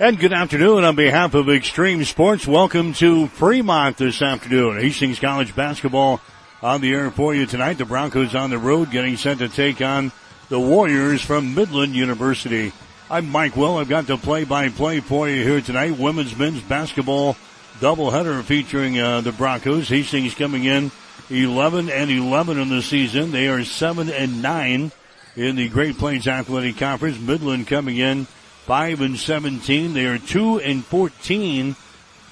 And good afternoon on behalf of Extreme Sports. Welcome to Fremont this afternoon. Hastings College basketball on the air for you tonight. The Broncos on the road getting set to take on the Warriors from Midland University. I'm Mike Will. I've got the play-by-play for you here tonight. Women's men's basketball doubleheader featuring uh, the Broncos. Hastings coming in 11 and 11 in the season. They are 7 and 9 in the Great Plains Athletic Conference. Midland coming in five and 17. They are two and 14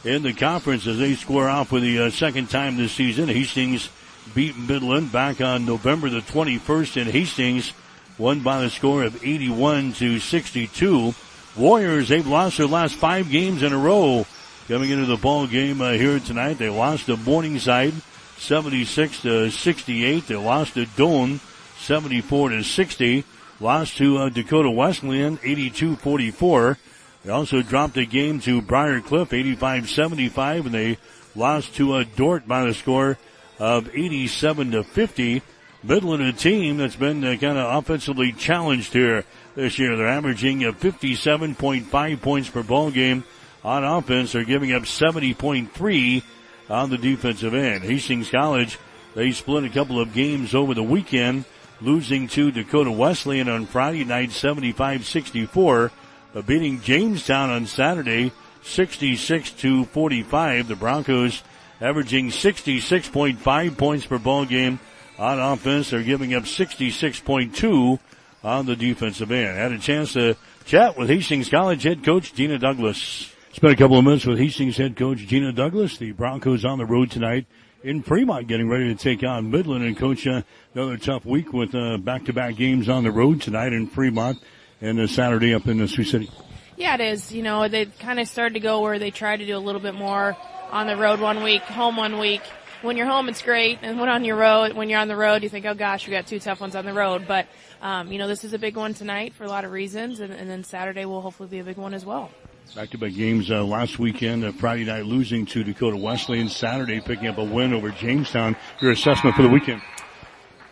in the conference as they square off for the uh, second time this season. Hastings beat Midland back on November the 21st in Hastings, won by the score of 81 to 62. Warriors, they've lost their last five games in a row coming into the ball game uh, here tonight. They lost to Morningside 76 to 68. They lost to Doane 74 to 60. Lost to uh, Dakota Wesleyan 82-44. They also dropped a game to Briar Cliff 85-75 and they lost to uh, Dordt by the score of 87 to 50. Midland, a team that's been uh, kind of offensively challenged here this year. They're averaging uh, 57.5 points per ball game on offense. They're giving up 70.3 on the defensive end. Hastings College, they split a couple of games over the weekend losing to Dakota Wesleyan on Friday night 75-64, but beating Jamestown on Saturday 66 to 45. The Broncos averaging 66.5 points per ball game on offense. They're giving up 66.2 on the defensive end. Had a chance to chat with Hastings College head coach Gina Douglas. Spent a couple of minutes with Hastings head coach Gina Douglas. The Broncos on the road tonight in Fremont getting ready to take on Midland and coach uh, another tough week with uh, back-to-back games on the road tonight in Fremont and a Saturday up in the Sioux City. Yeah, it is. You know, they kind of started to go where they try to do a little bit more on the road one week, home one week. When you're home, it's great, and when on your road, when you're on the road, you think, oh gosh, we got two tough ones on the road. But um, you know, this is a big one tonight for a lot of reasons, and, and then Saturday will hopefully be a big one as well. Back-to-back games uh, last weekend. Uh, Friday night losing to Dakota Wesleyan. Saturday picking up a win over Jamestown. Your assessment for the weekend?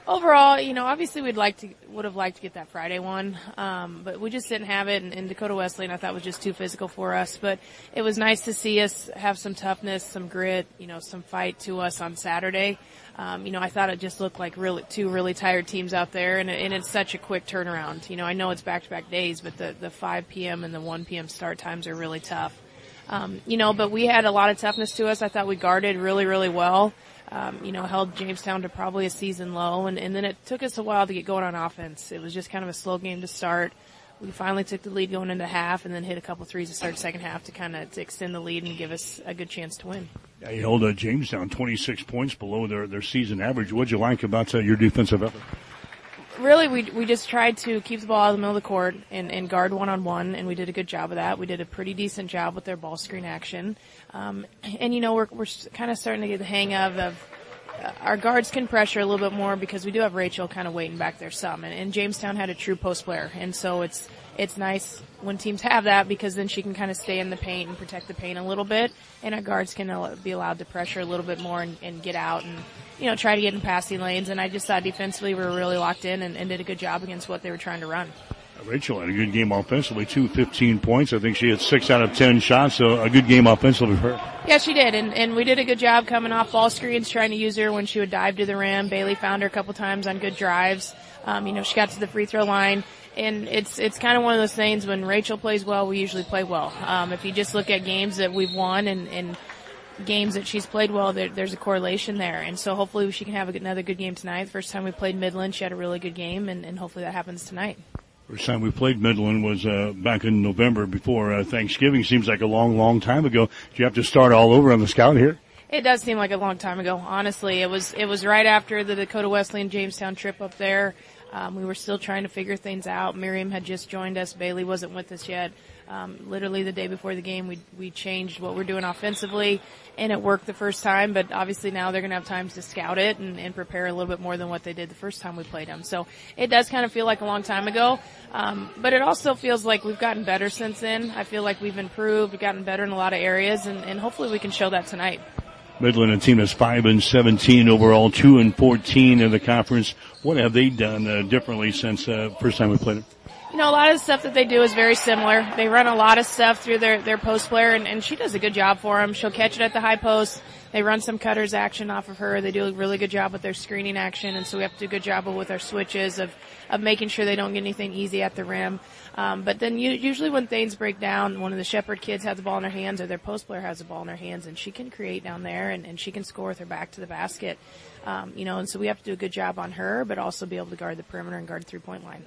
Overall, you know, obviously we'd like to would have liked to get that Friday one, um, but we just didn't have it. And, and Dakota Wesleyan, I thought was just too physical for us. But it was nice to see us have some toughness, some grit, you know, some fight to us on Saturday. Um, you know, I thought it just looked like really two really tired teams out there, and, and it's such a quick turnaround. You know, I know it's back-to-back days, but the the 5 p.m. and the 1 p.m. start times are really tough. Um, you know, but we had a lot of toughness to us. I thought we guarded really, really well. Um, you know, held Jamestown to probably a season low, and, and then it took us a while to get going on offense. It was just kind of a slow game to start. We finally took the lead going into half, and then hit a couple threes to start second half to kind of to extend the lead and give us a good chance to win. Yeah, you held uh, Jamestown 26 points below their, their season average. What'd you like about uh, your defensive effort? Really, we we just tried to keep the ball out of the middle of the court and, and guard one on one, and we did a good job of that. We did a pretty decent job with their ball screen action, um, and you know we're we're kind of starting to get the hang of of our guards can pressure a little bit more because we do have Rachel kind of waiting back there some, and, and Jamestown had a true post player, and so it's it's nice when teams have that because then she can kind of stay in the paint and protect the paint a little bit, and our guards can be allowed to pressure a little bit more and, and get out and you know try to get in passing lanes. And I just thought defensively we were really locked in and, and did a good job against what they were trying to run. Rachel had a good game offensively too, 15 points. I think she had six out of 10 shots, so a good game offensively for her. Yeah, she did, and, and we did a good job coming off ball screens, trying to use her when she would dive to the rim. Bailey found her a couple times on good drives. Um, you know, she got to the free throw line and it's it's kind of one of those things when Rachel plays well, we usually play well. Um, if you just look at games that we've won and, and games that she's played well, there, there's a correlation there. And so hopefully she can have another good game tonight. First time we played Midland, she had a really good game, and, and hopefully that happens tonight. First time we played Midland was uh, back in November before uh, Thanksgiving. Seems like a long, long time ago. Do you have to start all over on the scout here? It does seem like a long time ago. Honestly, it was it was right after the Dakota Wesleyan Jamestown trip up there. Um, we were still trying to figure things out. Miriam had just joined us. Bailey wasn't with us yet. Um, literally the day before the game, we we changed what we're doing offensively, and it worked the first time. But obviously now they're going to have times to scout it and, and prepare a little bit more than what they did the first time we played them. So it does kind of feel like a long time ago, um, but it also feels like we've gotten better since then. I feel like we've improved, we've gotten better in a lot of areas, and, and hopefully we can show that tonight. Midland, a team that's five and seventeen overall, two and fourteen in the conference. What have they done uh, differently since uh, first time we played them? You know, a lot of the stuff that they do is very similar. They run a lot of stuff through their, their post player and, and she does a good job for them. She'll catch it at the high post. They run some cutters action off of her. They do a really good job with their screening action and so we have to do a good job with our switches of, of making sure they don't get anything easy at the rim. Um, but then you, usually when things break down, one of the Shepard kids has the ball in their hands or their post player has the ball in their hands and she can create down there and, and she can score with her back to the basket. Um, you know, and so we have to do a good job on her, but also be able to guard the perimeter and guard three point line.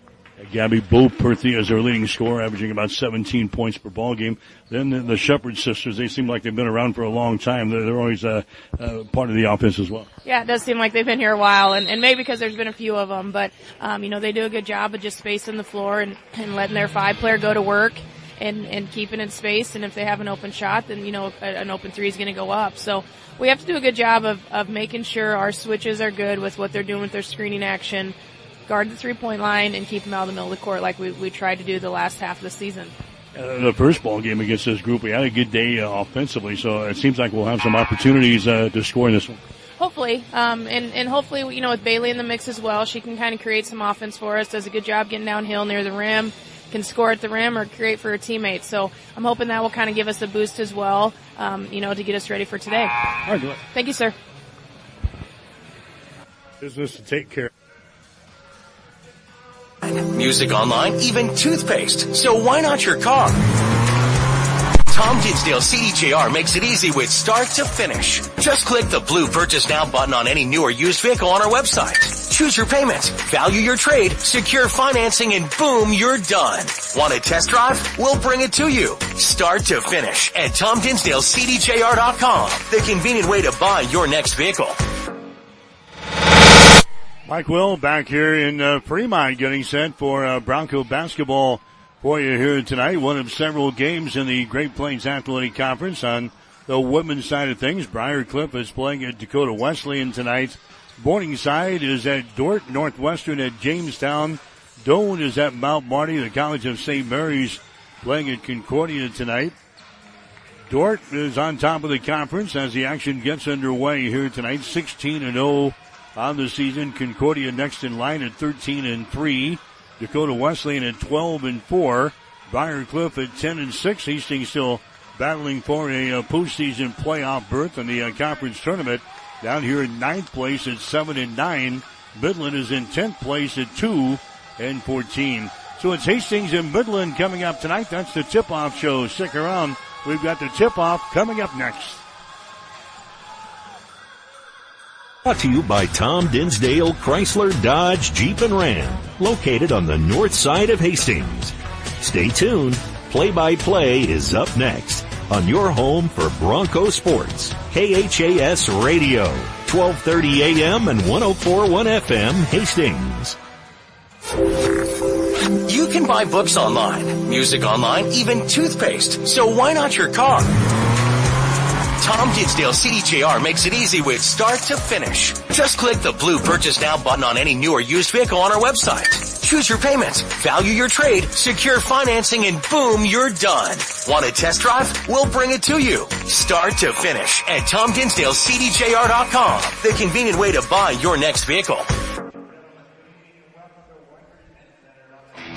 Gabby Boperthy as their leading scorer, averaging about 17 points per ball game. Then the, the Shepard sisters, they seem like they've been around for a long time. They're, they're always uh, uh, part of the offense as well. Yeah, it does seem like they've been here a while, and, and maybe because there's been a few of them, but um, you know they do a good job of just spacing the floor and, and letting their five player go to work and and keeping in space. And if they have an open shot, then you know an open three is going to go up. So we have to do a good job of of making sure our switches are good with what they're doing with their screening action guard the three point line and keep them out of the middle of the court like we, we tried to do the last half of the season. Uh, the first ball game against this group, we had a good day uh, offensively, so it seems like we'll have some opportunities uh, to score in this one. Hopefully, um, and and hopefully, you know, with Bailey in the mix as well, she can kind of create some offense for us. Does a good job getting downhill near the rim, can score at the rim or create for her teammates. So I'm hoping that will kind of give us a boost as well, um, you know, to get us ready for today. All right, Thank you, sir. Business to take care. Music online, even toothpaste. So why not your car? Tom Dinsdale CDJR makes it easy with start to finish. Just click the blue purchase now button on any new or used vehicle on our website. Choose your payment, value your trade, secure financing, and boom, you're done. Want a test drive? We'll bring it to you. Start to finish at TomDinsdaleCDJR.com. The convenient way to buy your next vehicle. Mike Will back here in uh, Fremont getting set for uh, Bronco basketball for you here tonight. One of several games in the Great Plains Athletic Conference on the women's side of things. Briar Cliff is playing at Dakota Wesleyan tonight. Morningside is at Dordt, Northwestern at Jamestown. Doane is at Mount Marty. The College of St. Mary's playing at Concordia tonight. Dordt is on top of the conference as the action gets underway here tonight. 16 and 0 on the season. Concordia next in line at 13 and 3. Dakota Wesleyan at 12 and 4. Briar Cliff at 10 and 6. Hastings still battling for a, a uh, postseason playoff berth in the uh, conference tournament. Down here in ninth place at 7 and 9. Midland is in 10th place at 2 and 14. So it's Hastings and Midland coming up tonight. That's the tip-off show. Stick around. We've got the tip-off coming up next. Brought to you by Tom Dinsdale Chrysler Dodge Jeep and Ram, located on the north side of Hastings. Stay tuned. Play by play is up next on your home for Bronco Sports. KHAS Radio, 1230 AM and 1041 FM Hastings. You can buy books online, music online, even toothpaste. So why not your car? Tom Dinsdale CDJR makes it easy with start to finish. Just click the blue purchase now button on any new or used vehicle on our website. Choose your payment, value your trade, secure financing, and boom, you're done. Want a test drive? We'll bring it to you. Start to finish at TomDinsdaleCDJR.com. The convenient way to buy your next vehicle.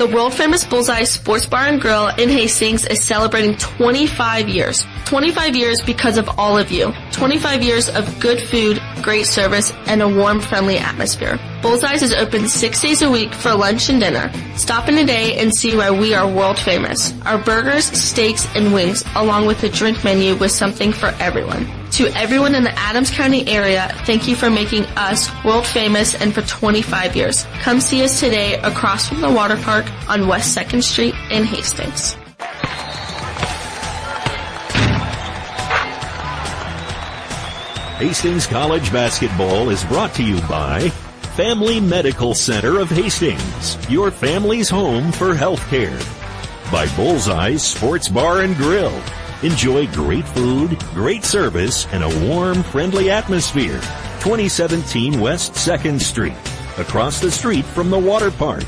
The world famous Bullseye Sports Bar and Grill in Hastings is celebrating 25 years. 25 years because of all of you. 25 years of good food, great service, and a warm, friendly atmosphere. Bullseyes is open six days a week for lunch and dinner. Stop in today and see why we are world famous. Our burgers, steaks, and wings, along with a drink menu with something for everyone. To everyone in the Adams County area, thank you for making us world famous and for 25 years. Come see us today across from the water park on West 2nd Street in Hastings. Hastings College basketball is brought to you by Family Medical Center of Hastings, your family's home for healthcare. By Bullseye Sports Bar and Grill. Enjoy great food, great service, and a warm, friendly atmosphere. 2017 West 2nd Street, across the street from the water park.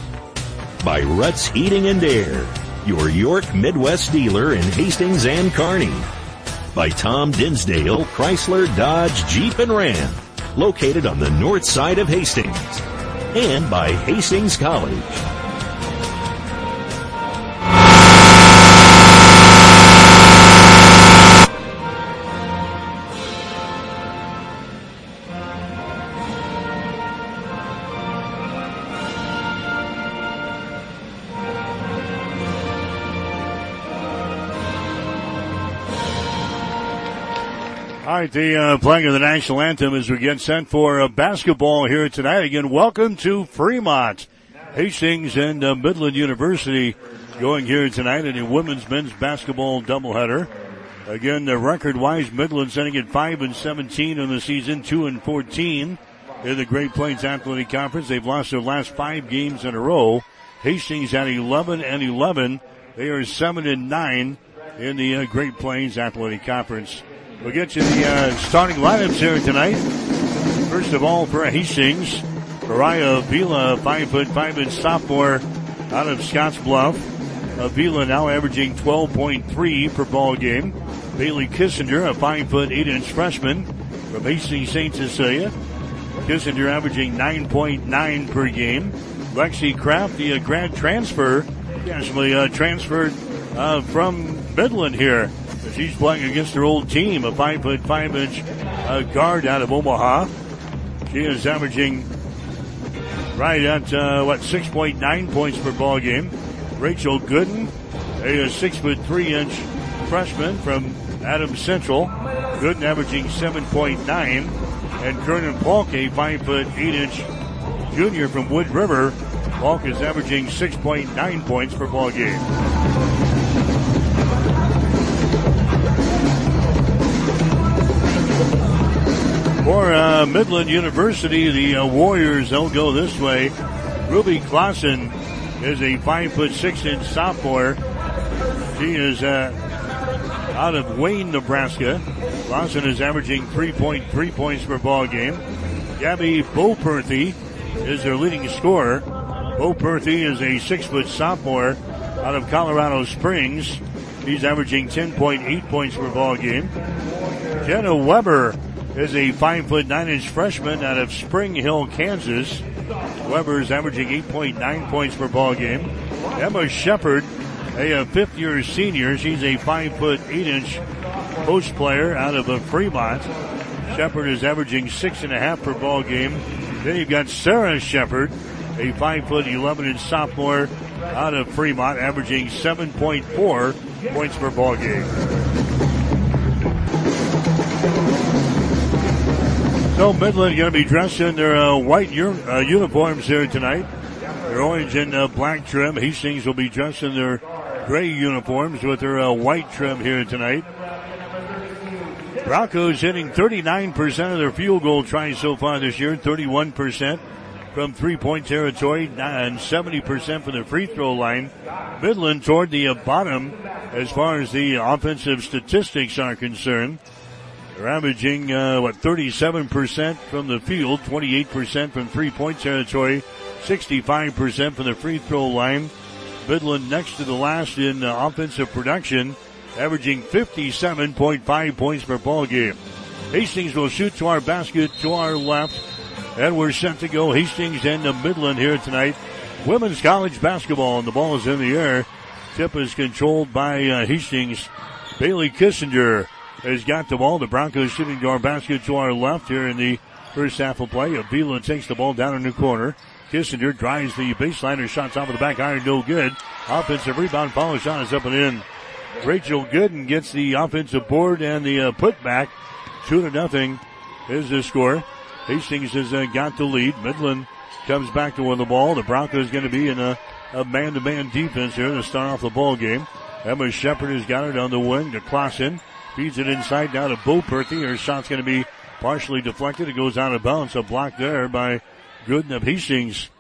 By Ruts Heating and Air, your York Midwest dealer in Hastings and Kearney by Tom Dinsdale Chrysler Dodge Jeep and Ram, located on the north side of Hastings, and by Hastings College. All right, the uh, playing of the national anthem as we get set for uh, basketball here tonight. Again, welcome to Fremont. Hastings and uh, Midland University going here tonight in a women's men's basketball doubleheader. Again, the record-wise, Midland sitting at 5 and 17 in the season, 2 and 14 in the Great Plains Athletic Conference. They've lost their last five games in a row. Hastings at 11 and 11. They are 7 and 9 in the uh, Great Plains Athletic Conference. We'll get you the uh, starting lineups here tonight. First of all, for Hastings, Mariah Avila, five foot five inch sophomore out of Scotts Bluff. Avila now averaging 12.3 per ball game. Bailey Kissinger, a five foot eight inch freshman from Hastings St. Cecilia. Kissinger averaging 9.9 per game. Lexi Kraft, the uh, grad transfer, actually uh, transferred uh, from Midland here. She's playing against her old team, a five foot five inch uh, guard out of Omaha. She is averaging right at uh, what 6.9 points per ball game. Rachel Gooden, a six foot three inch freshman from Adams Central. Gooden averaging 7.9, and Kernan Polk, a five foot eight inch junior from Wood River. Polk is averaging 6.9 points per ball game. For uh, Midland University, the uh, Warriors, they'll go this way. Ruby Clausen is a five foot six inch sophomore. She is uh, out of Wayne, Nebraska. Clausen is averaging 3.3 points per ball game. Gabby Boperthy is their leading scorer. Boperthy is a six foot sophomore out of Colorado Springs. He's averaging 10.8 points per ball game. Jenna Weber is a five foot nine inch freshman out of Spring Hill, Kansas. Weber is averaging 8.9 points per ball game. Emma Shepard, a, fifth year senior, she's a five foot eight inch post player out of a Fremont. Shepard is averaging six and a half per ball game. Then you've got Sarah Shepard, a five foot 11 inch sophomore out of Fremont, averaging 7.4 points per ball game. So Midland going to be dressed in their uh, white uh, uniforms here tonight. Their orange and uh, black trim. Hastings will be dressed in their gray uniforms with their uh, white trim here tonight. Broncos hitting 39% of their field goal tries so far this year, 31% from three-point territory, and 70% from the free throw line. Midland toward the uh, bottom as far as the offensive statistics are concerned. They're averaging, uh, what, 37% from the field, 28% from three point territory, 65% from the free throw line. Midland next to the last in uh, offensive production, averaging 57.5 points per ball game. Hastings will shoot to our basket to our left, and we're set to go. Hastings and the Midland here tonight. Women's college basketball, and the ball is in the air. Tip is controlled by uh, Hastings. Bailey Kissinger has got the ball. The Broncos shooting to our basket to our left here in the first half of play. Avila takes the ball down in the corner. Kissinger drives the baseline and shots off of the back iron, no good. Offensive rebound, follow shot is up and in. Rachel Gooden gets the offensive board and the uh, putback. Two to nothing is the score. Hastings has uh, got the lead. Midland comes back to win the ball. The Broncos going to be in a, a man-to-man defense here to start off the ball game. Emma Shepard has got it on the wing to Clausen. Feeds it inside down to Boperthy. Her shot's going to be partially deflected. It goes out of bounds. A block there by Gooden of Hastings.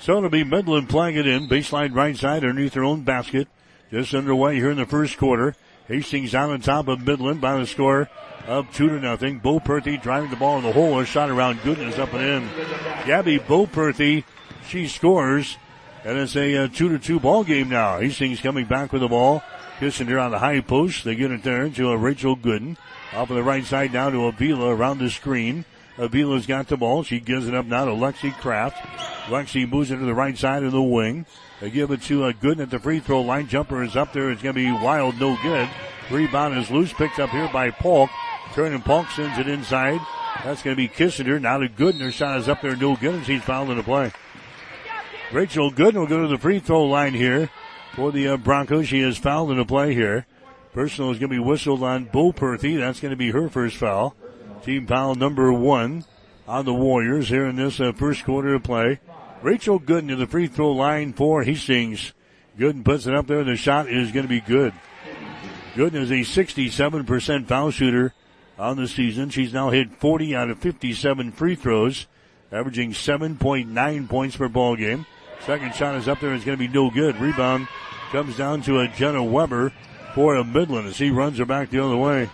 So it'll be Midland playing it in. Baseline right side underneath their own basket. Just underway here in the first quarter. Hastings out on top of Midland by the score of two to nothing. Boperthy driving the ball in the hole. A shot around Gooden is up and in. Gabby Boperthy, she scores. And it's a uh, two to two ball game now. Hastings coming back with the ball. Kissinger on the high post. They get it there to a Rachel Gooden. Off of the right side now to Avila around the screen. Avila's got the ball. She gives it up now to Lexi Kraft. Lexi moves it to the right side of the wing. They give it to a Gooden at the free throw line. Jumper is up there. It's going to be wild, no good. Rebound is loose. Picked up here by Polk. Kernan Polk sends it inside. That's going to be Kissinger. Now to Gooden. Her shot is up there, no good, and she's fouled in the play. Rachel Gooden will go to the free throw line here for the uh, Broncos. She is fouled in the play here. Personal is going to be whistled on Boperthy. That's going to be her first foul. Team foul number one on the Warriors here in this uh, first quarter of play. Rachel Gooden to the free throw line for Hastings. Gooden puts it up there. The shot is going to be good. Gooden is a 67% foul shooter on the season. She's now hit 40 out of 57 free throws, averaging 7.9 points per ball game. Second shot is up there. It's going to be no good. Rebound comes down to a Jenna Weber for a Midland as he runs her back the other way.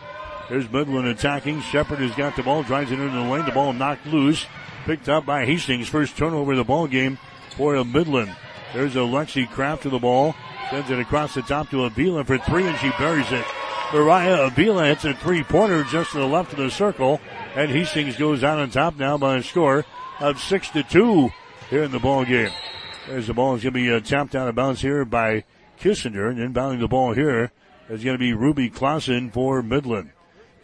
There's Midland attacking. Shepard has got the ball, drives it into the lane. The ball knocked loose. Picked up by Hastings. First turnover of the ball game for a Midland. There's a Lexi Kraft to the ball. Sends it across the top to Avila for three and she buries it. Mariah Avila hits a three pointer just to the left of the circle. And Hastings goes out on top now by a score of six to two here in the ball game. There's the ball is going to be uh, tapped out of bounds here by Kissinger and inbounding the ball here is going to be Ruby Clausen for Midland.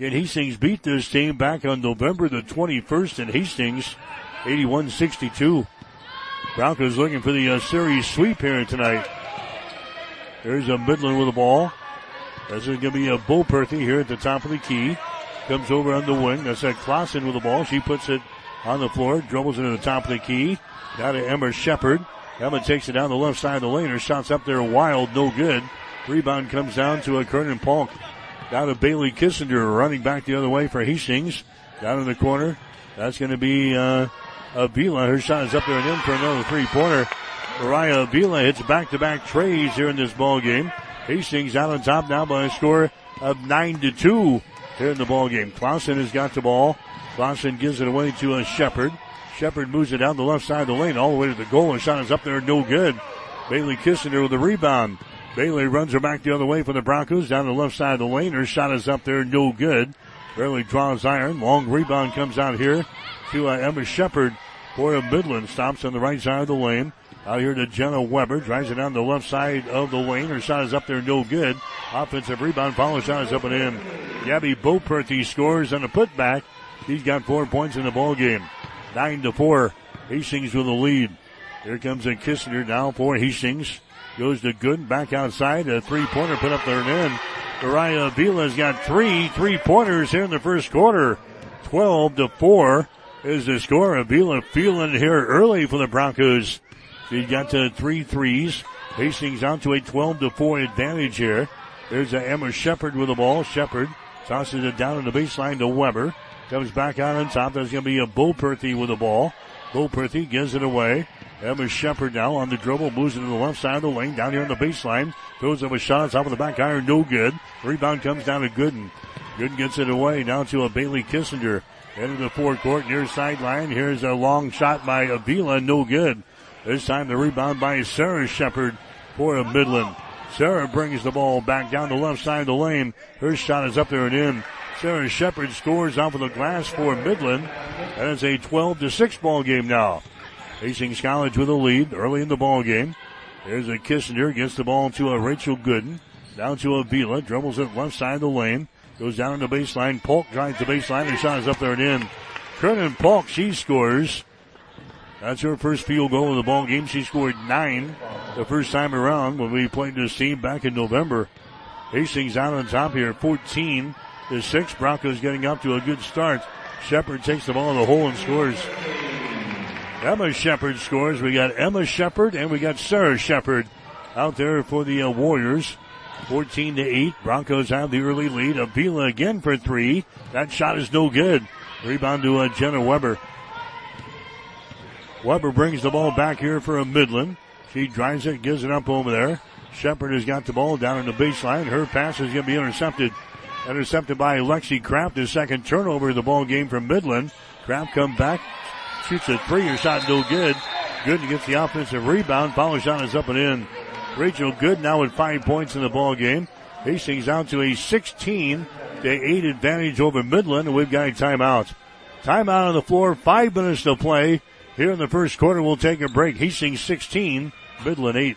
And Hastings beat this team back on November the 21st in Hastings, 81-62. Broncos looking for the uh, series sweep here tonight. There's a Midland with the ball. This is going to be a Boperthy here at the top of the key. Comes over on the wing. That's a Clausen with the ball. She puts it on the floor, dribbles it into the top of the key. Down to Emma Shepard. Emma takes it down the left side of the lane. Her shot's up there wild, no good. Rebound comes down to a Kernan Polk. Down to Bailey Kissinger running back the other way for Hastings. Down in the corner. That's going to be uh, Avila. Her shot is up there and in for another three pointer. Mariah Avila hits back to back trays here in this ball game. Hastings out on top now by a score of nine to two here in the ball game. Clausen has got the ball. Clausen gives it away to a Shepard. Shepard moves it down the left side of the lane all the way to the goal. Her shot is up there, no good. Bailey Kissinger with the rebound. Bailey runs her back the other way for the Broncos down the left side of the lane. Her shot is up there, no good. Barely draws iron. Long rebound comes out here to uh, Emma Shepard for a Midland. Stops on the right side of the lane. Out here to Jenna Weber. Drives it down the left side of the lane. Her shot is up there, no good. Offensive rebound. Follow shot is up and in. Gabby Boperthy scores on a putback. He's got four points in the ball game. Nine to four. Hastings with the lead. Here comes a Kissinger now for Hastings. Goes to Good. Back outside. A three pointer put up there and in. Mariah Avila's got three three pointers here in the first quarter. 12 to 4 is the score. Avila feeling here early for the Broncos. She got to three threes. Hastings out to a 12 to 4 advantage here. There's a Emma Shepard with the ball. Shepard tosses it down in the baseline to Weber. Comes back out on top. There's going to be a Boperthy with the ball. Boperthy gives it away. Emma Shepard now on the dribble, moves it to the left side of the lane, down here on the baseline. Throws up a shot, top of the back iron, no good. Rebound comes down to Gooden. Gooden gets it away, now to a Bailey Kissinger. Into the forecourt, near sideline. Here's a long shot by Avila, no good. This time the rebound by Sarah Shepard for a Midland. Sarah brings the ball back down the left side of the lane. Her shot is up there and in. Sarah Shepard scores off of the glass for Midland. And it's a 12 to 6 ball game now. Hastings College with a lead early in the ball game. There's a Kissinger, gets the ball to a Rachel Gooden. Down to a Avila, dribbles it left side of the lane. Goes down on the baseline. Polk drives the baseline. Her shot is up there and in. Kernan Polk, she scores. That's her first field goal of the ball game. She scored nine the first time around when we played this team back in November. Hastings out on top here, 14 to 6. Broncos getting up to a good start. Shepard takes the ball in the hole and scores. Emma Shepard scores. We got Emma Shepard and we got Sarah Shepard out there for the uh, Warriors. 14 to 8. Broncos have the early lead. Avila again for three. That shot is no good. Rebound to uh, Jenna Weber. Weber brings the ball back here for a Midland. She drives it, gives it up over there. Shepard has got the ball down in the baseline. Her pass is going to be intercepted. Intercepted by Lexi Kraft. his second turnover of the ball game from Midland. Kraft come back, shoots a three. Her shot no good. Good gets the offensive rebound. Follow shot is up and in. Rachel Good now with five points in the ball game. Hastings out to a 16 to 8 advantage over Midland, and we've got a timeout. Timeout on the floor, five minutes to play. Here in the first quarter, we'll take a break. Hastings 16, Midland 8.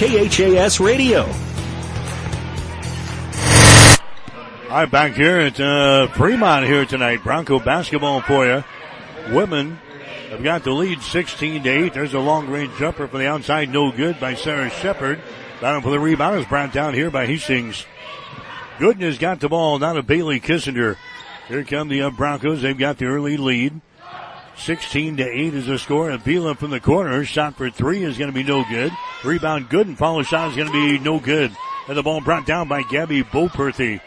KHAS Radio. All right, back here at uh, Fremont here tonight. Bronco basketball for you. Women have got the lead 16 to 8. There's a long range jumper for the outside, no good by Sarah Shepard. Battle for the rebound is brought down here by Hastings. Gooden has got the ball, now to Bailey Kissinger. Here come the uh, Broncos. They've got the early lead. 16 to 8 is the score. Avila from the corner. Shot for three is going to be no good. Rebound good and follow shot is going to be no good. And the ball brought down by Gabby Boperthy.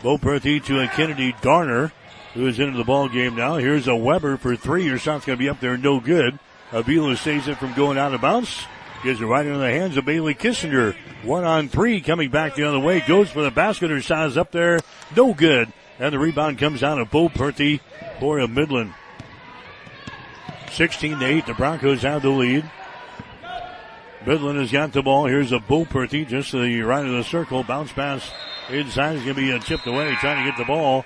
Boperthy to a Kennedy Darner who is into the ball game now. Here's a Weber for three. Your shot's going to be up there, no good. Avila saves it from going out of bounds. Gives it right into the hands of Bailey Kissinger. One on three, coming back the other way. Goes for the basket. Her shot is up there, no good. And the rebound comes out of Boperthy for a Midland. 16 to 8, the Broncos have the lead. Midland has got the ball. Here's a Boperthy just to the right of the circle. Bounce pass inside is going to be chipped away. Trying to get the ball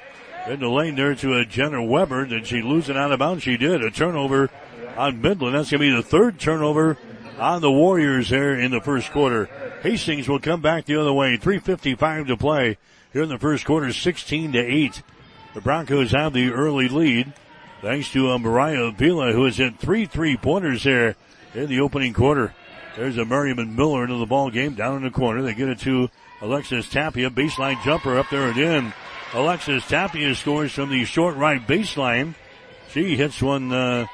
in the lane there to a Jenna Weber. Did she lose it out of bounds? She did. A turnover on Midland. That's going to be the third turnover on the Warriors there in the first quarter. Hastings will come back the other way. 3.55 to play here in the first quarter, 16 to 8. The Broncos have the early lead thanks to uh, Mariah Avila, who has hit three three pointers here in the opening quarter. There's a Miriam Miller into the ball game down in the corner. They get it to Alexis Tapia. Baseline jumper up there and in. Alexis Tapia scores from the short right baseline. She hits one uh,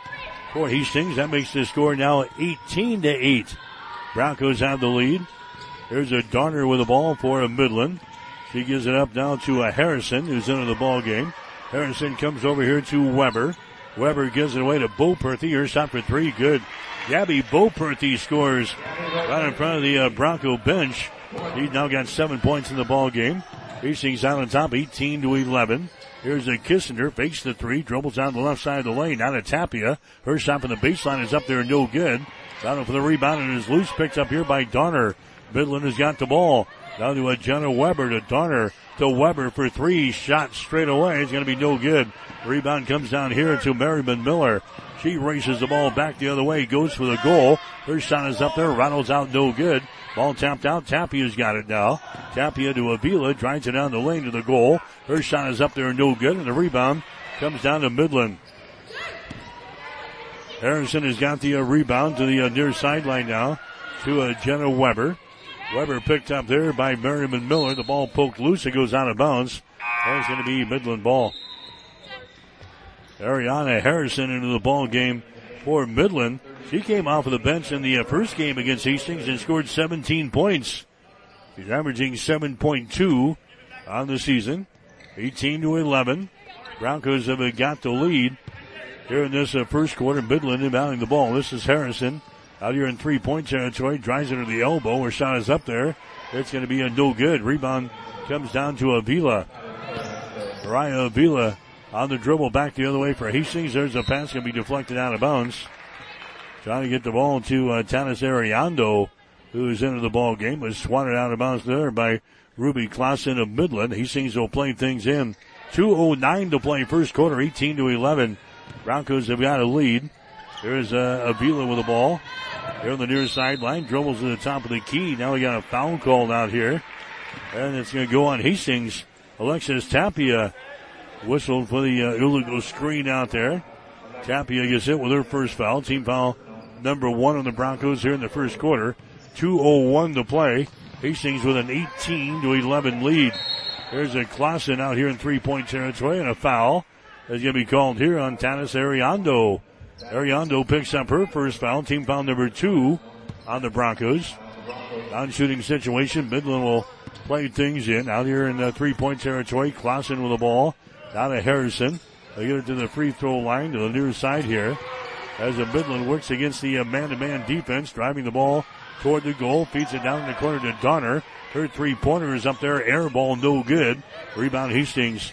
for Hastings. That makes the score now 18 to 8. Broncos have the lead. There's a Darner with the ball for a Midland. She gives it up now to a Harrison who's into the ball game. Harrison comes over here to Weber. Weber gives it away to Boperthy. Her shot for three, good. Gabby Boperthy scores right in front of the uh, Bronco bench. He's now got seven points in the ball game. Hastings out on top, 18 to 11. Here's a Kissinger, fakes the three, dribbles down the left side of the lane, out of Tapia. Her shot from the baseline is up there, no good. Down for the rebound and is loose, picked up here by Donner. Midland has got the ball. Down to a Jenna Weber to Donner to Weber for three. Shot straight away. It's going to be no good. Rebound comes down here to Miriam Miller. She races the ball back the other way, goes for the goal. Her shot is up there, rattles out no good. Ball tapped out. Tapia's got it now. Tapia to Avila, drives it down the lane to the goal. Her shot is up there, no good, and the rebound comes down to Midland. Harrison has got the uh, rebound to the uh, near sideline now to uh, Jenna Weber. Weber picked up there by Miriam Miller. The ball poked loose. It goes out of bounds. That's going to be Midland ball. Ariana Harrison into the ball game for Midland. She came off of the bench in the uh, first game against Hastings and scored 17 points. She's averaging 7.2 on the season. 18 to 11. Broncos have got the lead here in this uh, first quarter. Midland inbounding the ball. This is Harrison out here in three point territory. Drives it to the elbow. Her shot is up there. It's going to be a no good. Rebound comes down to Avila. Mariah Avila on the dribble back the other way for Hastings. There's a pass going to be deflected out of bounds. Trying to get the ball to uh, Tanis Ariando, who's into the ball game, was swatted out of bounds there by Ruby Clausen of Midland. Hastings will play things in. 2.09 to play first quarter, 18 to 11. Broncos have got a lead. There's uh, Avila with the ball. Here on the near sideline, dribbles to the top of the key. Now we got a foul called out here. And it's going to go on Hastings. Alexis Tapia whistled for the uh, illegal screen out there. Tapia gets hit with her first foul. Team foul number one on the Broncos here in the first quarter. 2.01 to play. Hastings with an 18 to 11 lead. There's a Clausen out here in three point territory and a foul is going to be called here on Tanis Ariando. Ariando picks up her first foul. Team foul number two on the Broncos. Non shooting situation. Midland will play things in out here in uh, the three point territory. Clausen with the ball. Down to Harrison. They get it to the free throw line to the near side here. As the Midland works against the man to man defense, driving the ball toward the goal, feeds it down in the corner to Donner. Her three pointer is up there, air ball no good. Rebound Hastings.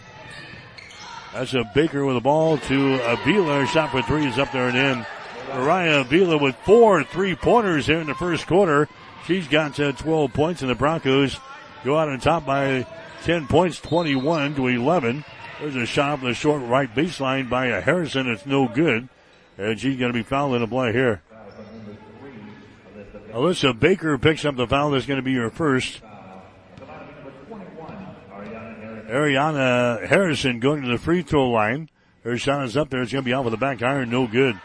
That's a Baker with the ball to Avila. Shot for three is up there and in. Mariah Avila with four three pointers here in the first quarter. She's got uh, 12 points, and the Broncos go out on top by 10 points, 21 to 11. There's a shot from the short right baseline by Harrison. It's no good. And she's going to be fouled in the play here. Alyssa Baker picks up the foul. That's going to be her first. Ariana Harrison going to the free throw line. Her shot is up there. It's going to be off with the back iron. No good.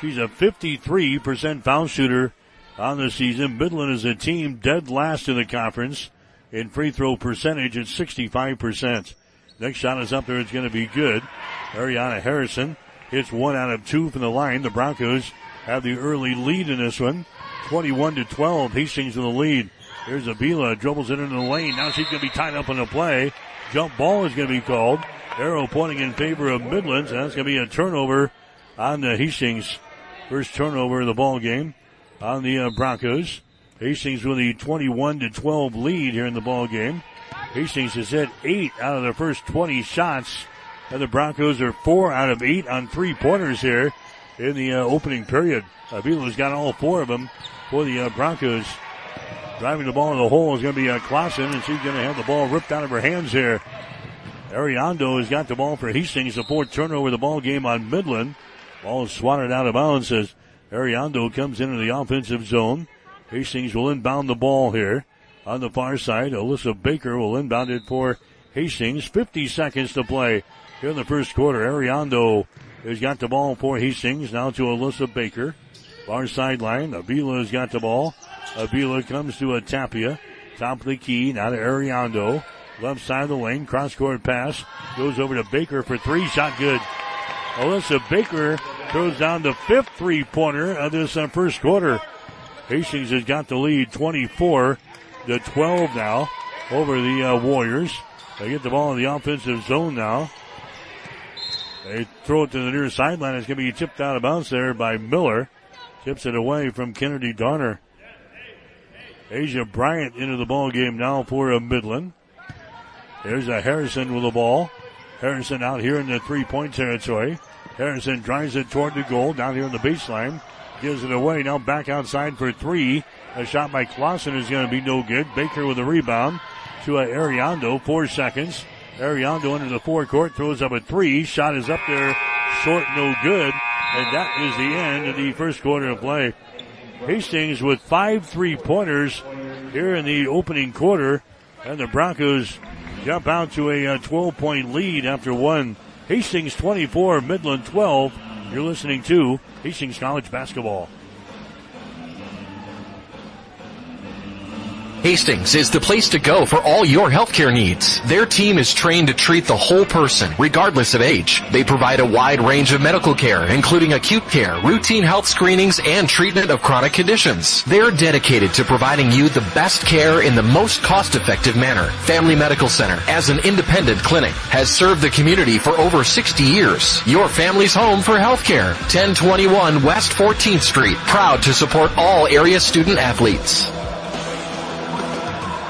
She's a 53% foul shooter on the season. Midland is a team dead last in the conference in free throw percentage at 65%. Next shot is up there. It's going to be good. Ariana Harrison hits one out of two from the line. The Broncos have the early lead in this one. 21 to 12. Hastings in the lead. Here's Avila, dribbles it into the lane. Now she's going to be tied up in the play. Jump ball is going to be called. Arrow pointing in favor of Midlands. And that's going to be a turnover on the Hastings. First turnover of the ball game on the uh, Broncos. Hastings with a 21 to 12 lead here in the ball game. Hastings has hit eight out of their first 20 shots, and the Broncos are four out of eight on three pointers here in the uh, opening period. Avila's got all four of them for the uh, Broncos. Driving the ball in the hole is going to be uh, Clausen, and she's going to have the ball ripped out of her hands here. Ariando has got the ball for Hastings, the fourth turnover of the ball game on Midland. Ball is swatted out of bounds as Ariando comes into the offensive zone. Hastings will inbound the ball here. On the far side, Alyssa Baker will inbound it for Hastings. 50 seconds to play here in the first quarter. Ariando has got the ball for Hastings. Now to Alyssa Baker. Far sideline. Avila has got the ball. Avila comes to a Tapia. Top of the key. Now to Ariando. Left side of the lane. Cross court pass. Goes over to Baker for three. Shot good. Alyssa Baker throws down the fifth three pointer of this uh, first quarter. Hastings has got the lead 24 to 12 now over the uh, Warriors. They get the ball in the offensive zone now. They throw it to the near sideline. It's going to be tipped out of bounds there by Miller. Tips it away from Kennedy Donner. Asia Bryant into the ball game now for Midland. There's a Harrison with the ball. Harrison out here in the three point territory. Harrison drives it toward the goal down here on the baseline. Gives it away. Now back outside for three. A shot by Clausen is going to be no good. Baker with a rebound to Ariando. Four seconds. Ariando into the forecourt throws up a three. Shot is up there. Short, no good. And that is the end of the first quarter of play. Hastings with five three pointers here in the opening quarter. And the Broncos jump out to a uh, 12 point lead after one. Hastings 24, Midland 12. You're listening to Hastings College Basketball. Hastings is the place to go for all your healthcare needs. Their team is trained to treat the whole person, regardless of age. They provide a wide range of medical care, including acute care, routine health screenings, and treatment of chronic conditions. They're dedicated to providing you the best care in the most cost-effective manner. Family Medical Center, as an independent clinic, has served the community for over 60 years. Your family's home for healthcare. 1021 West 14th Street, proud to support all area student athletes.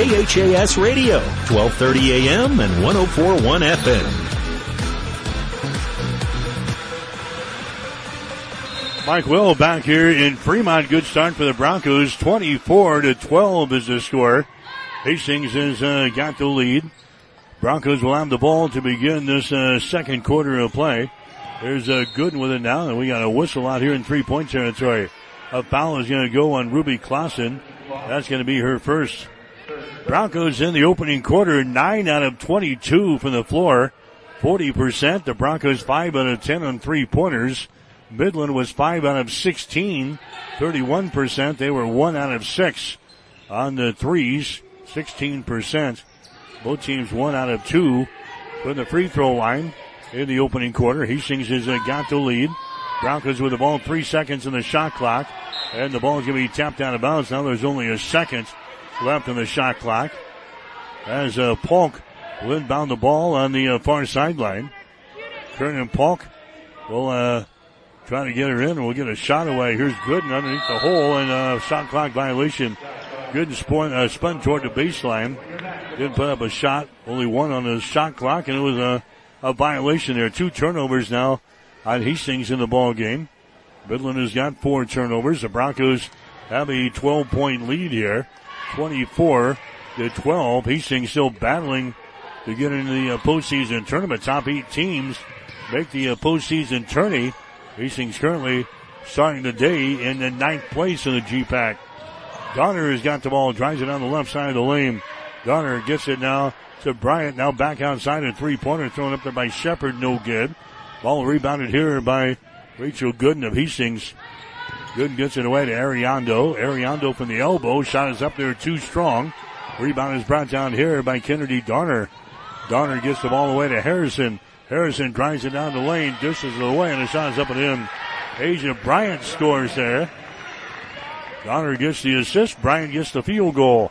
KHAS Radio, 1230 AM and 1041 FM. Mike Will back here in Fremont. Good start for the Broncos. 24 to 12 is the score. Hastings has uh, got the lead. Broncos will have the ball to begin this uh, second quarter of play. There's a Gooden with it now, and we got a whistle out here in three-point territory. A foul is going to go on Ruby Clausen. That's going to be her first. Broncos in the opening quarter, 9 out of 22 from the floor, 40%. The Broncos 5 out of 10 on three pointers. Midland was 5 out of 16, 31%. They were 1 out of 6 on the threes, 16%. Both teams 1 out of 2 from the free throw line in the opening quarter. Hastings has got the lead. Broncos with the ball, three seconds in the shot clock. And the ball is going to be tapped out of bounds. Now there's only a second left in the shot clock. As uh, Polk will inbound the ball on the uh, far sideline. Kernan Polk will uh, try to get her in and we'll get a shot away. Here's Gooden underneath the hole and a shot clock violation. Gooden spun, uh, spun toward the baseline. Didn't put up a shot. Only one on the shot clock and it was a, a violation there. Two turnovers now on Hastings in the ball game. Midland has got four turnovers. The Broncos have a 12 point lead here. 24 to 12. Hastings still battling to get into the uh, postseason tournament. Top eight teams make the uh, postseason tourney. Hastings currently starting the day in the ninth place in the GPAC. Donner has got the ball, drives it on the left side of the lane. Donner gets it now to Bryant. Now back outside a three pointer thrown up there by Shepard. No good. Ball rebounded here by Rachel Gooden of Hastings. Gooden gets it away to Ariando. Ariando from the elbow. Shot is up there too strong. Rebound is brought down here by Kennedy Donner. Donner gets the ball away to Harrison. Harrison drives it down the lane, dishes it away, and the shot is up and in. Asia Bryant scores there. Donner gets the assist. Bryant gets the field goal.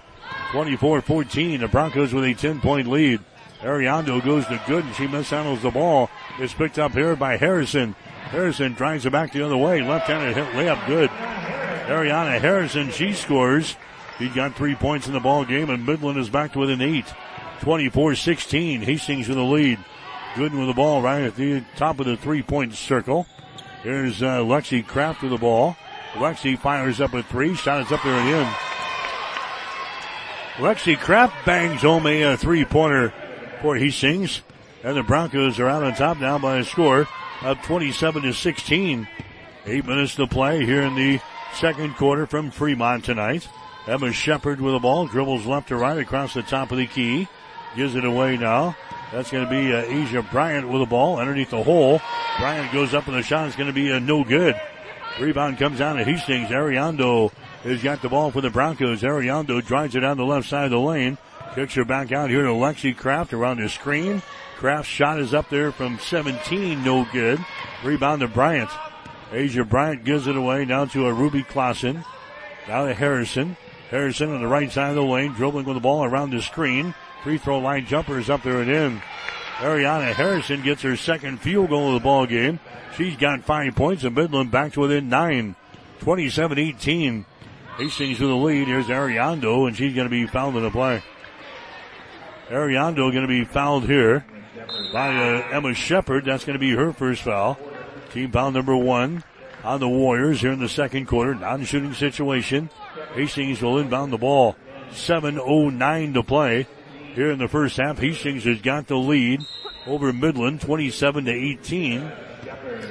24-14. The Broncos with a 10-point lead. Ariando goes to Gooden. She mishandles the ball. It's picked up here by Harrison. Harrison drives it back the other way. Left-handed hit layup good. Ariana Harrison, she scores. He got three points in the ball game, and Midland is back to within eight. 24-16. Hastings with the lead. Gooden with the ball right at the top of the three-point circle. Here's uh, Lexi Kraft with the ball. Lexi fires up a three. Shot is up there and in. Lexi Kraft bangs home a, a three-pointer for Hastings. And the Broncos are out on top now by a score of 27 to 16. Eight minutes to play here in the second quarter from Fremont tonight. Emma Shepard with the ball, dribbles left to right across the top of the key. Gives it away now. That's going to be uh, Asia Bryant with the ball underneath the hole. Bryant goes up and the shot is going to be uh, no good. Rebound comes down to Hastings. Ariando has got the ball for the Broncos. Ariando drives it down the left side of the lane. Kicks her back out here to Lexi Kraft around the screen. Kraft's shot is up there from 17, no good. Rebound to Bryant. Asia Bryant gives it away down to a Ruby Clausen. Now to Harrison. Harrison on the right side of the lane, dribbling with the ball around the screen. Free throw line jumper is up there and in. Ariana Harrison gets her second field goal of the ball game. She's got five points and Midland back to within nine. 27-18. Hastings with the lead. Here's Ariando and she's going to be fouled in the play. Ariando going to be fouled here by uh, Emma Shepard. That's going to be her first foul. Team foul number one on the Warriors here in the second quarter. Non-shooting situation. Hastings will inbound the ball. 7.09 to play here in the first half. Hastings has got the lead over Midland, 27 to 18.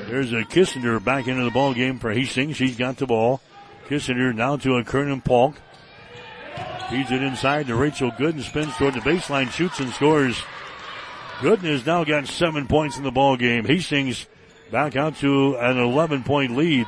There's a Kissinger back into the ball game for Hastings. She's got the ball. Kissinger now to a Kernan Polk. Feeds it inside to Rachel Gooden, spins toward the baseline, shoots and scores. Gooden has now got seven points in the ball game. Hastings back out to an 11 point lead.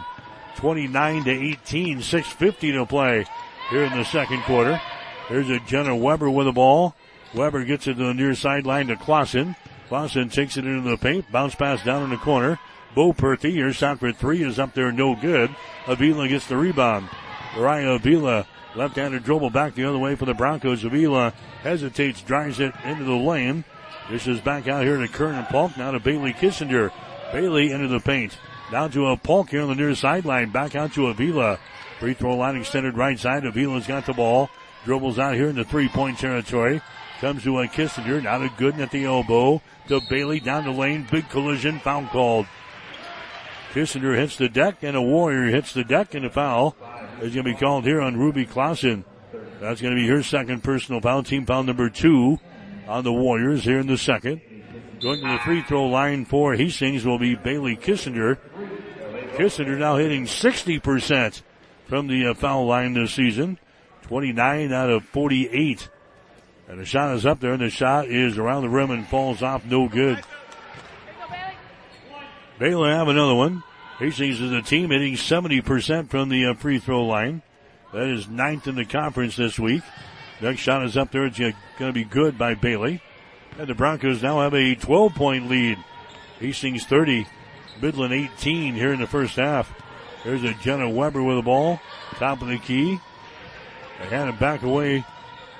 29 to 18, 6.50 to play here in the second quarter. Here's a Jenna Weber with the ball. Weber gets it to the near sideline to Clausen. Clausen takes it into the paint. Bounce pass down in the corner. Boperthy, her shot for three is up there, no good. Avila gets the rebound. Mariah Avila, left-handed dribble back the other way for the Broncos. Avila hesitates, drives it into the lane. This is back out here to Kernan Polk, now to Bailey Kissinger. Bailey into the paint. Down to a Polk here on the near sideline. Back out to Avila. Free throw line extended right side. Avila's got the ball. Dribbles out here in the three-point territory. Comes to a Kissinger. Now to Gooden at the elbow. To Bailey down the lane. Big collision. Foul called. Kissinger hits the deck and a Warrior hits the deck and a foul is going to be called here on Ruby Clausen. That's going to be her second personal foul. Team foul number two on the Warriors here in the second. Going to the free throw line for Hastings will be Bailey Kissinger. Kissinger now hitting 60% from the uh, foul line this season. 29 out of 48. And the shot is up there and the shot is around the rim and falls off no good. Baylor have another one. Hastings is a team hitting 70% from the uh, free throw line. That is ninth in the conference this week. Next shot is up there. It's going to be good by Bailey. And the Broncos now have a 12 point lead. Hastings 30, Midland 18 here in the first half. There's a Jenna Weber with the ball. Top of the key. They hand it back away.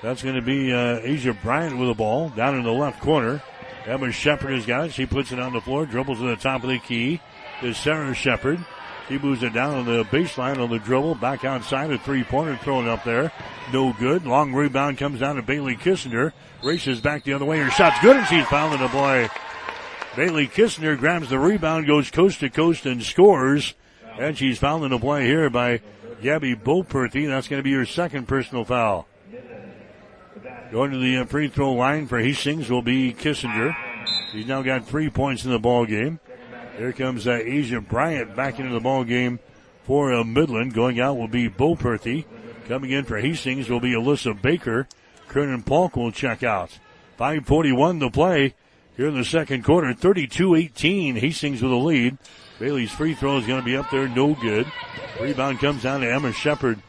That's going to be uh, Asia Bryant with the ball down in the left corner. Emma Shepard has got it. She puts it on the floor, dribbles to the top of the key. Is Sarah Shepard. He moves it down on the baseline on the dribble, back outside, a three pointer thrown up there. No good. Long rebound comes down to Bailey Kissinger. Races back the other way. Her shot's good and she's fouled in the play. Bailey Kissinger grabs the rebound, goes coast to coast and scores. And she's fouled in the play here by Gabby Boperthy. That's going to be her second personal foul. Going to the uh, free throw line for Hastings will be Kissinger. He's now got three points in the ball game. Here comes uh, Asia Bryant back into the ball game for uh, Midland. Going out will be Boperthy. Coming in for Hastings will be Alyssa Baker. Kernan Polk will check out. 5.41 to play here in the second quarter. 32-18. Hastings with a lead. Bailey's free throw is going to be up there. No good. Rebound comes down to Emma Shepard.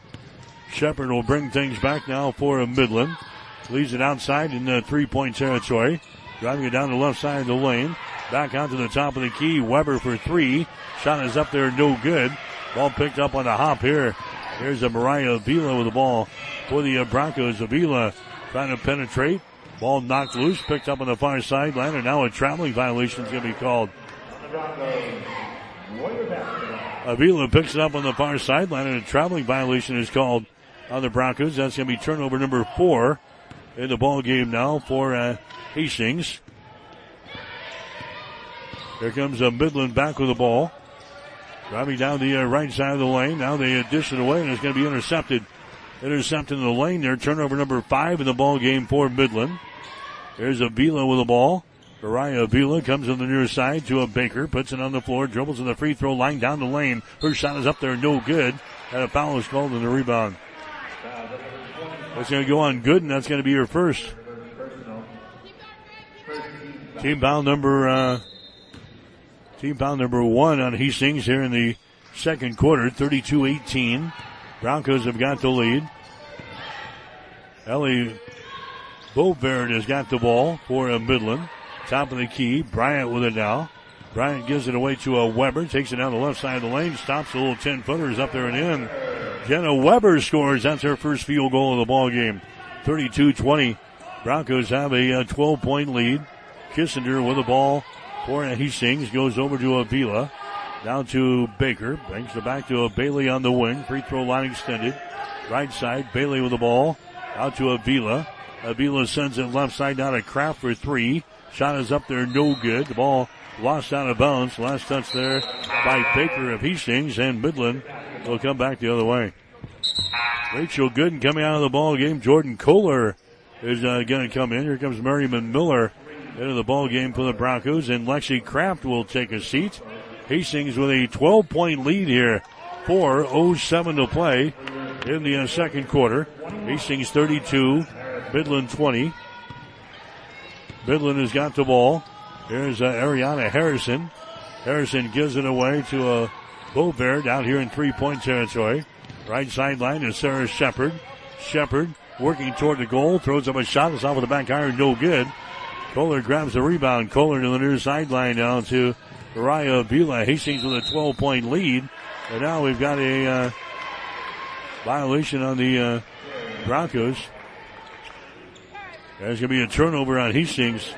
Shepard will bring things back now for Midland. Leaves it outside in the three-point territory. Driving it down the left side of the lane. Back out to the top of the key. Weber for three. Shot is up there, no good. Ball picked up on the hop here. Here's a Mariah Avila with the ball for the uh, Broncos. Avila trying to penetrate. Ball knocked loose, picked up on the far sideline, and now a traveling violation is going to be called. Avila picks it up on the far sideline, and a traveling violation is called on the Broncos. That's going to be turnover number four in the ball game now for uh, Hastings. Here comes a Midland back with the ball. Driving down the uh, right side of the lane. Now they dish it away and it's going to be intercepted. Intercepted in the lane there. Turnover number five in the ball game for Midland. There's Avila with the ball. Mariah Avila comes on the near side to a Baker, puts it on the floor, dribbles in the free throw line down the lane. Her shot is up there, no good. And a foul is called in the rebound. It's going to go on good, and that's going to be her first. Team foul number uh, team foul number one on Hastings here in the second quarter, 32-18. Broncos have got the lead. Ellie Bovard has got the ball for Midland. Top of the key. Bryant with it now. Bryant gives it away to a Weber. Takes it down the left side of the lane. Stops a little 10 footers up there and in. Jenna Weber scores. That's her first field goal of the ball game. 32-20. Broncos have a uh, 12 point lead. Kissinger with the ball for Hastings. Goes over to Avila. Down to Baker. Brings it back to Bailey on the wing. Free throw line extended. Right side. Bailey with the ball. Out to Avila. Avila sends it left side down to Kraft for three. Shot is up there. No good. The ball lost out of bounds. Last touch there by Baker of Hastings and Midland will come back the other way. Rachel Gooden coming out of the ball game. Jordan Kohler is uh, going to come in. Here comes Miriam Miller into the ball game for the Broncos, and Lexi Kraft will take a seat. Hastings with a 12 point lead here. 4.07 to play in the uh, second quarter. Hastings 32, Midland 20. Midland has got the ball. Here's uh, Ariana Harrison. Harrison gives it away to a uh, Bovard out here in three point territory. Right sideline is Sarah Shepard. Shepard working toward the goal, throws up a shot. It's off with the back iron, no good. Kohler grabs the rebound. Kohler to the near sideline down to Mariah Avila. Hastings with a 12 point lead. And now we've got a uh, violation on the uh, Broncos. There's going to be a turnover on Hastings.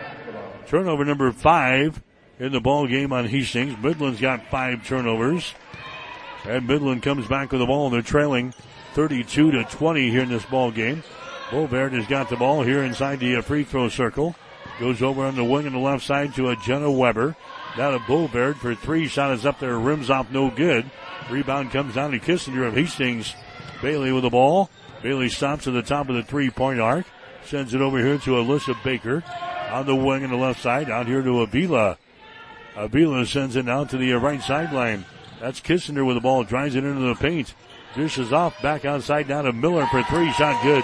Turnover number five in the ball game on Hastings. Midland's got five turnovers. And Midland comes back with the ball. And they're trailing 32 to 20 here in this ball game. Bovard has got the ball here inside the uh, free throw circle. Goes over on the wing on the left side to a Jenna Weber. Down to Bovard for three. Shot is up there. Rims off no good. Rebound comes down to Kissinger of Hastings. Bailey with the ball. Bailey stops at the top of the three point arc. Sends it over here to Alyssa Baker. On the wing on the left side. Out here to Avila. Avila sends it out to the right sideline. That's Kissinger with the ball. Drives it into the paint. Dishes off. Back outside down to Miller for three. Shot good.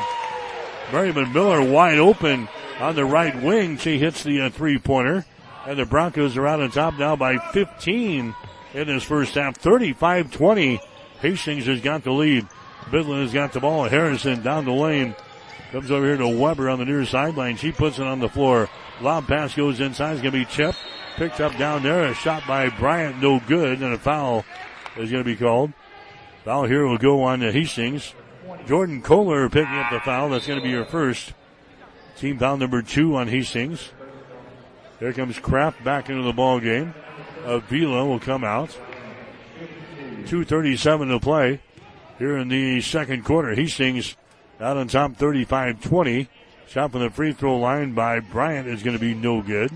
Miriam Miller wide open on the right wing. She hits the uh, three pointer. And the Broncos are out on top now by 15 in this first half. 35 20. Hastings has got the lead. Midland has got the ball. Harrison down the lane. Comes over here to Weber on the near sideline. She puts it on the floor. Lob pass goes inside. It's going to be chipped. Picked up down there. A shot by Bryant. No good. And a foul is going to be called. Foul here will go on to Hastings. Jordan Kohler picking up the foul. That's going to be her first. Team foul number two on Hastings. Here comes Kraft back into the ball game. Avila will come out. 2.37 to play here in the second quarter. Hastings out on top 35-20. Shot from the free throw line by Bryant is going to be no good.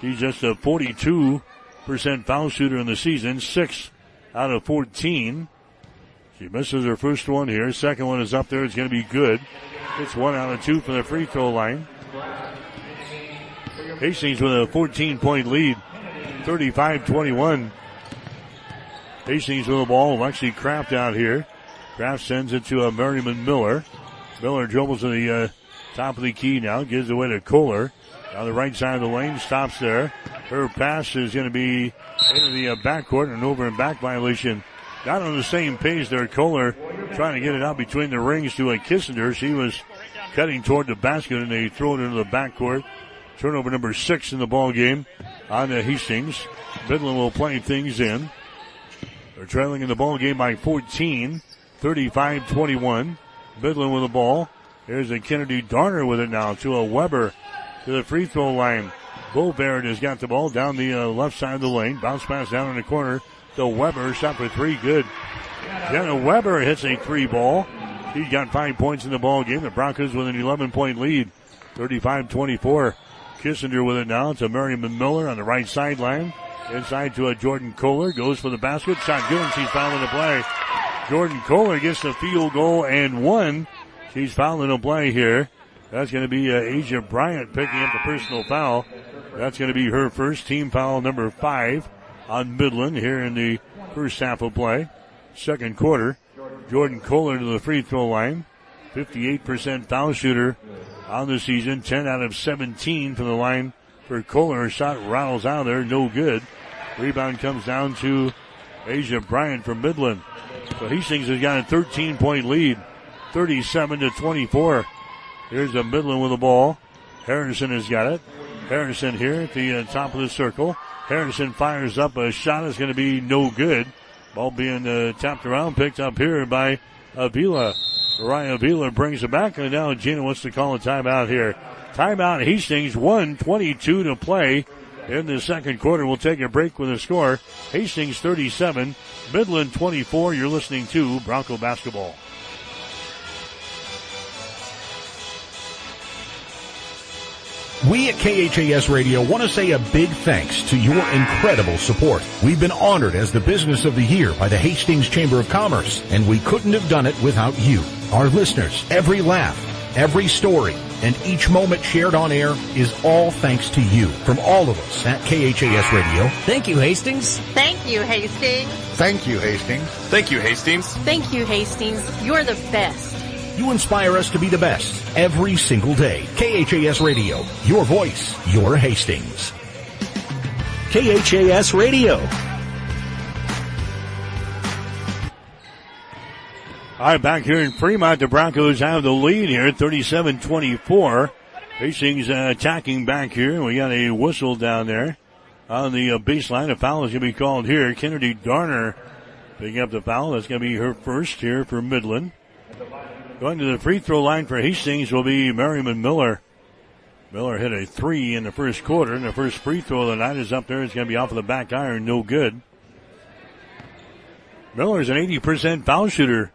She's just a 42% foul shooter in the season, six out of 14. She misses her first one here. Second one is up there. It's going to be good. It's one out of two for the free throw line. Hastings with a 14 point lead, 35 21. Hastings with the ball. Lexi Kraft out here. Kraft sends it to a uh, Miriam Miller. Miller dribbles to the uh, top of the key now, gives it away to Kohler. On the right side of the lane, stops there. Her pass is going to be into the uh, backcourt, and over and back violation. Not on the same page there. Kohler trying to get it out between the rings to a Kissinger. She was cutting toward the basket, and they throw it into the backcourt. Turnover number six in the ball game on the Hastings. Midland will play things in. They're trailing in the ball game by 14, 35-21. Midland with the ball. Here's a Kennedy Darner with it now to a Weber to the free throw line. Bo Barrett has got the ball down the uh, left side of the lane. Bounce pass down in the corner to Weber. Shot for three. Good. Jenna Weber hits a three ball. He's got five points in the ball game. The Broncos with an 11 point lead. 35-24. Kissinger with it now to Miriam Miller on the right sideline. Inside to a Jordan Kohler. Goes for the basket. Shot good and she's fouling the play. Jordan Kohler gets the field goal and one. She's fouling the play here. That's going to be uh, Asia Bryant picking up the personal foul. That's going to be her first team foul number five on Midland here in the first half of play. Second quarter. Jordan Kohler to the free throw line. 58% foul shooter on the season. 10 out of 17 from the line for Kohler. Shot rattles out there. No good. Rebound comes down to Asia Bryant from Midland. So Hastings has got a 13 point lead. 37 to 24. Here's the Midland with the ball. Harrison has got it. Harrison here at the uh, top of the circle. Harrison fires up a shot. It's going to be no good. Ball being uh, tapped around, picked up here by Avila. Ryan Avila brings it back, and now Gina wants to call a timeout here. Timeout Hastings, 122 to play in the second quarter. We'll take a break with a score. Hastings 37, Midland 24. You're listening to Bronco Basketball. We at KHAS Radio want to say a big thanks to your incredible support. We've been honored as the Business of the Year by the Hastings Chamber of Commerce, and we couldn't have done it without you. Our listeners, every laugh, every story, and each moment shared on air is all thanks to you. From all of us at KHAS Radio. Thank you, Hastings. Thank you, Hastings. Thank you, Hastings. Thank you, Hastings. Thank you, Hastings. You're the best. You inspire us to be the best every single day. KHAS Radio, your voice, your Hastings. KHAS Radio. All right, back here in Fremont, the Broncos have the lead here, 37-24. Hastings uh, attacking back here. We got a whistle down there on the uh, baseline. A foul is going to be called here. Kennedy Darner picking up the foul. That's going to be her first here for Midland. Going to the free throw line for Hastings will be Miriam Miller. Miller hit a three in the first quarter, and the first free throw of the night is up there. It's going to be off of the back iron, no good. Miller's an 80% foul shooter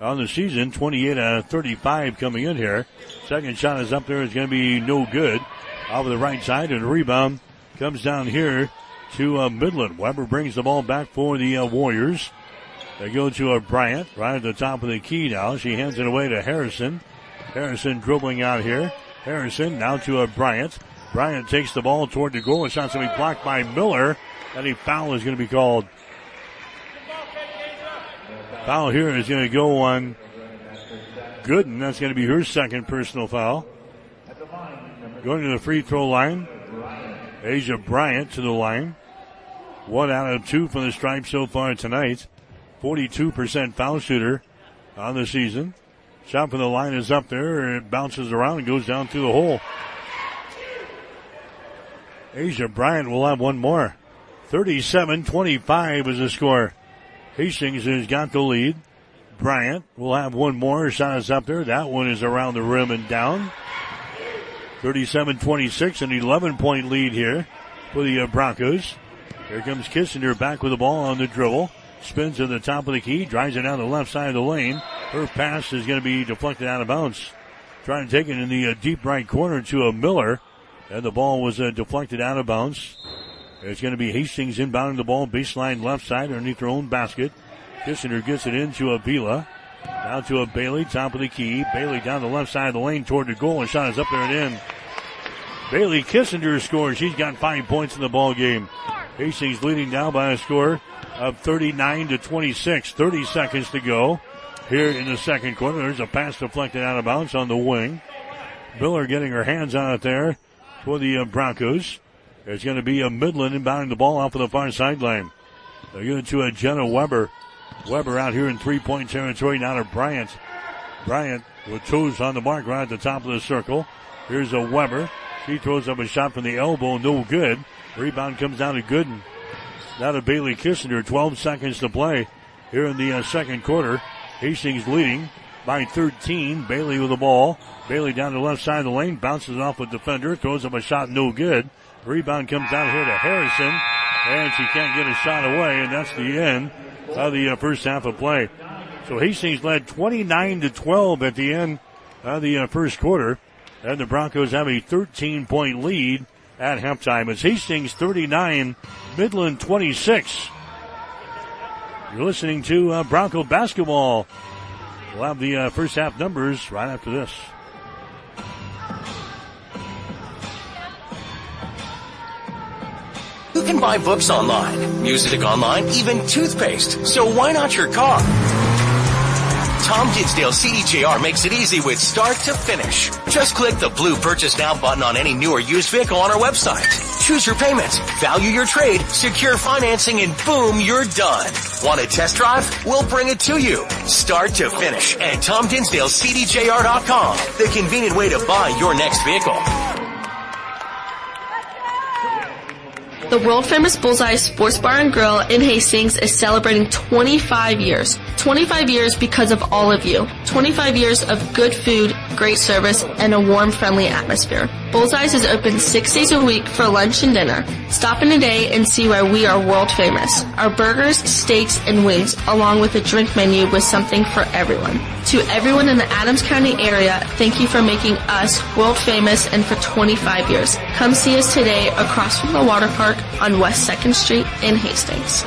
on the season, 28 out of 35 coming in here. Second shot is up there, it's going to be no good. Off of the right side, and the rebound comes down here to uh, Midland. Weber brings the ball back for the uh, Warriors. They go to a Bryant right at the top of the key now. She hands it away to Harrison. Harrison dribbling out here. Harrison now to a Bryant. Bryant takes the ball toward the goal. It's not going to be blocked by Miller. And a foul is going to be called. Foul here is going to go on Gooden. That's going to be her second personal foul. Going to the free throw line. Asia Bryant to the line. One out of two from the stripe so far tonight. 42% foul shooter on the season. Shot from the line is up there. It bounces around and goes down through the hole. Asia Bryant will have one more. 37-25 is the score. Hastings has got the lead. Bryant will have one more shot is up there. That one is around the rim and down. 37-26, an 11 point lead here for the Broncos. Here comes Kissinger back with the ball on the dribble. Spins to the top of the key, drives it down the left side of the lane. Her pass is going to be deflected out of bounds. Trying to take it in the uh, deep right corner to a Miller. And the ball was uh, deflected out of bounds. It's going to be Hastings inbounding the ball baseline left side underneath her own basket. Kissinger gets it into Avila. Now to a Bailey, top of the key. Bailey down the left side of the lane toward the goal. And shot is up there and in. Bailey Kissinger scores. She's got five points in the ball game. Hastings leading now by a score of 39 to 26. 30 seconds to go here in the second quarter. There's a pass deflected out of bounds on the wing. Miller getting her hands on it there for the uh, Broncos. There's going to be a Midland inbounding the ball off of the far sideline. They're going to a Jenna Weber. Weber out here in three point territory now to Bryant. Bryant with toes on the mark right at the top of the circle. Here's a Weber. She throws up a shot from the elbow, no good. Rebound comes down to Gooden. Now to Bailey Kissinger, 12 seconds to play here in the uh, second quarter. Hastings leading by 13. Bailey with the ball. Bailey down the left side of the lane, bounces off a defender, throws up a shot, no good. Rebound comes down here to Harrison, and she can't get a shot away, and that's the end of the uh, first half of play. So Hastings led 29 to 12 at the end of the uh, first quarter, and the Broncos have a 13 point lead at halftime. It's Hastings 39, Midland 26. You're listening to uh, Bronco basketball. We'll have the uh, first half numbers right after this. You can buy books online, music online, even toothpaste. So why not your car? Tom Dinsdale CDJR makes it easy with start to finish. Just click the blue purchase now button on any new or used vehicle on our website. Choose your payments, value your trade, secure financing, and boom, you're done. Want a test drive? We'll bring it to you. Start to finish at TomDinsdaleCDJR.com. The convenient way to buy your next vehicle. The world famous Bullseye Sports Bar and Grill in Hastings is celebrating 25 years. 25 years because of all of you. 25 years of good food, great service, and a warm, friendly atmosphere. Bullseye's is open six days a week for lunch and dinner. Stop in today and see why we are world famous. Our burgers, steaks, and wings, along with a drink menu with something for everyone. To everyone in the Adams County area, thank you for making us world famous and for 25 years. Come see us today across from the water park on West 2nd Street in Hastings.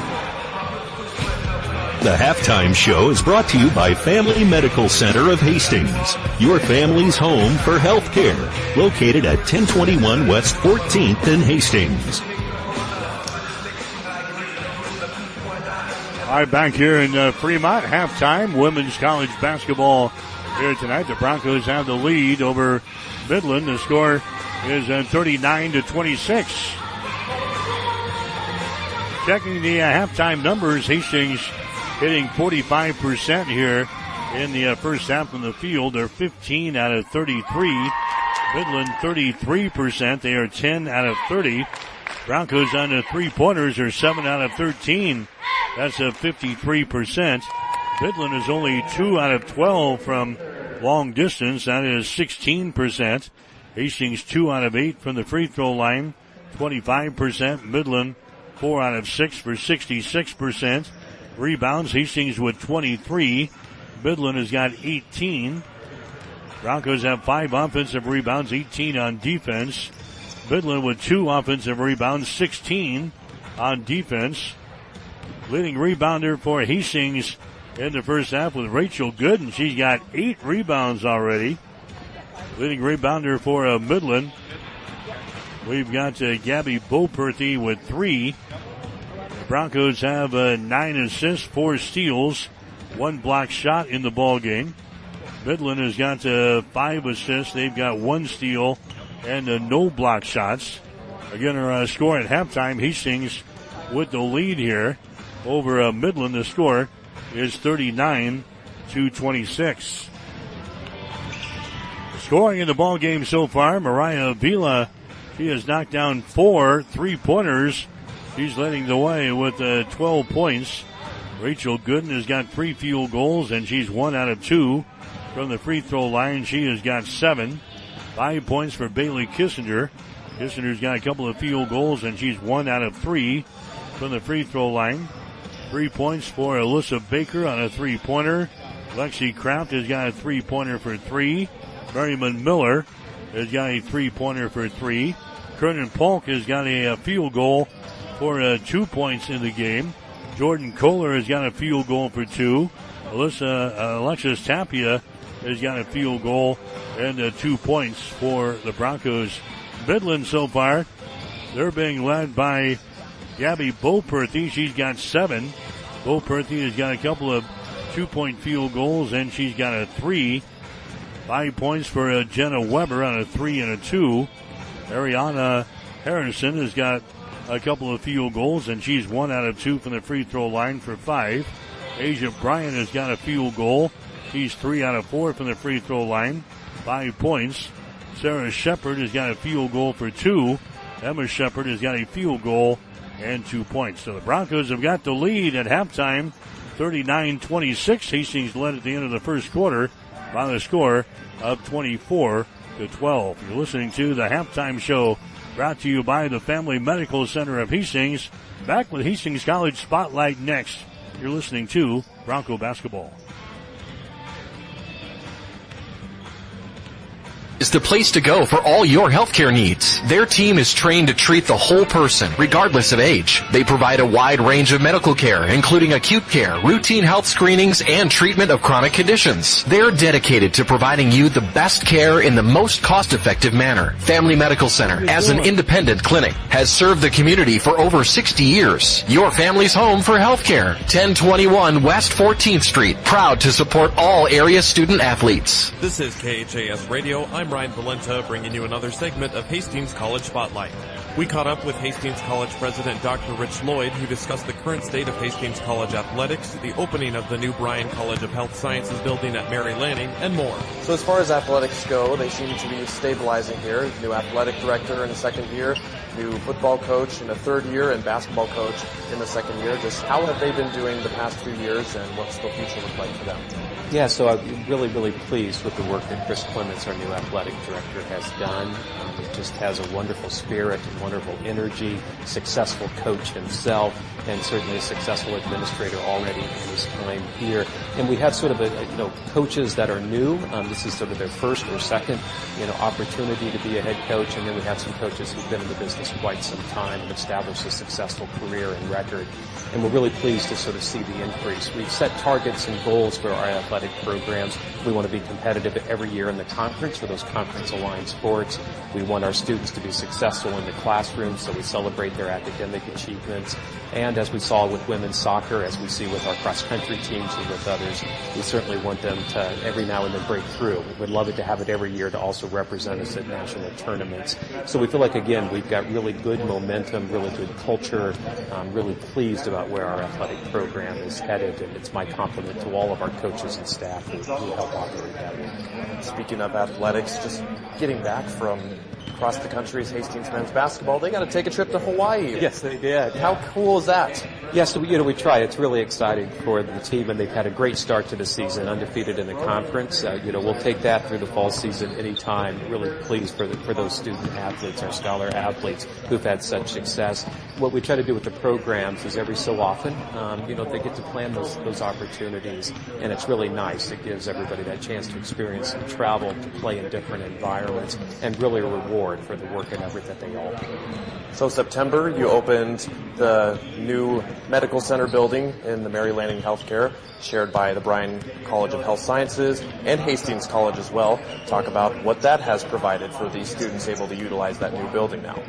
The halftime show is brought to you by Family Medical Center of Hastings, your family's home for health care, located at 1021 West 14th in Hastings. All right, back here in uh, Fremont, halftime, women's college basketball here tonight. The Broncos have the lead over Midland. The score is uh, 39 to 26. Checking the uh, halftime numbers, Hastings hitting 45% here in the uh, first half from the field. They're 15 out of 33. Midland 33%. They are 10 out of 30. Broncos on the three pointers are 7 out of 13. That's a 53%. Midland is only 2 out of 12 from long distance. That is 16%. Hastings 2 out of 8 from the free throw line. 25%. Midland 4 out of 6 for 66%. Rebounds, Hastings with 23. Midland has got 18. Broncos have five offensive rebounds, 18 on defense. Midland with two offensive rebounds, 16 on defense. Leading rebounder for Hastings in the first half with Rachel Gooden. She's got eight rebounds already. Leading rebounder for uh, Midland. We've got uh, Gabby Boperthy with three. Broncos have uh, nine assists, four steals, one block shot in the ball game. Midland has got uh, five assists. They've got one steal and uh, no block shots. Again, our uh, score at halftime, Hastings with the lead here over uh, Midland. The score is 39 to 26. Scoring in the ball game so far, Mariah Avila, she has knocked down four three pointers. She's leading the way with uh, 12 points. Rachel Gooden has got three field goals and she's one out of two from the free throw line. She has got seven. Five points for Bailey Kissinger. Kissinger's got a couple of field goals and she's one out of three from the free throw line. Three points for Alyssa Baker on a three pointer. Lexi Kraft has got a three pointer for three. Miriam Miller has got a three pointer for three. Kernan Polk has got a, a field goal for uh, two points in the game. Jordan Kohler has got a field goal for two. Alyssa, uh, Alexis Tapia has got a field goal and uh, two points for the Broncos. Midland so far, they're being led by Gabby Boperthy. She's got seven. Boperthy has got a couple of two point field goals and she's got a three. Five points for uh, Jenna Weber on a three and a two. Ariana Harrison has got a couple of field goals and she's one out of two from the free throw line for five. Asia Bryant has got a field goal. She's three out of four from the free throw line. Five points. Sarah Shepard has got a field goal for two. Emma Shepard has got a field goal and two points. So the Broncos have got the lead at halftime. 39-26. Hastings led at the end of the first quarter by the score of 24 to 12. You're listening to the halftime show brought to you by the Family Medical Center of Hastings. Back with Hastings College Spotlight next. You're listening to Bronco Basketball. Is the place to go for all your healthcare needs. Their team is trained to treat the whole person, regardless of age. They provide a wide range of medical care, including acute care, routine health screenings, and treatment of chronic conditions. They're dedicated to providing you the best care in the most cost-effective manner. Family Medical Center, as an independent clinic, has served the community for over 60 years. Your family's home for healthcare. 1021 West 14th Street, proud to support all area student athletes. This is KHAS Radio. I'm Ryan Valenta bringing you another segment of Hastings College Spotlight. We caught up with Hastings College President Dr. Rich Lloyd, who discussed the current state of Hastings College athletics, the opening of the new Bryan College of Health Sciences building at Mary Lanning, and more. So as far as athletics go, they seem to be stabilizing here. New athletic director in the second year, new football coach in the third year, and basketball coach in the second year. Just how have they been doing the past few years, and what's the future look like for them? Yeah, so I'm really, really pleased with the work that Chris Clements, our new athletic director, has done. Um, he just has a wonderful spirit wonderful energy, successful coach himself, and certainly a successful administrator already in his time here. And we have sort of a, you know, coaches that are new. Um, this is sort of their first or second, you know, opportunity to be a head coach. And then we have some coaches who've been in the business quite some time and established a successful career and record. And we're really pleased to sort of see the increase. We've set targets and goals for our athletic programs. We want to be competitive every year in the conference for those conference aligned sports. We want our students to be successful in the classroom, so we celebrate their academic achievements. And as we saw with women's soccer, as we see with our cross country teams and with others, we certainly want them to every now and then break through. We'd love it to have it every year to also represent us at national tournaments. So we feel like again, we've got really good momentum, really good culture. I'm really pleased about where our athletic program is headed and it's my compliment to all of our coaches and staff who, who help operate that. Speaking of athletics, just getting back from across the country is Hastings men's basketball, they got to take a trip to Hawaii. Yes, they did. How cool is that? Yes, you know, we tried. It's really exciting for the team, and they've had a great start to the season, undefeated in the conference. Uh, you know, we'll take that through the fall season anytime. Really pleased for the, for those student athletes, our scholar athletes who've had such success. What we try to do with the programs is every so often, um, you know, they get to plan those those opportunities, and it's really nice. It gives everybody that chance to experience and travel, to play in different environments, and really a reward for the work and effort that they all put. So September, you opened the new medical center building in the Mary Lanning Healthcare, shared by the Bryan College of Health Sciences and Hastings College as well. Talk about what that has provided for these students able to utilize that new building now.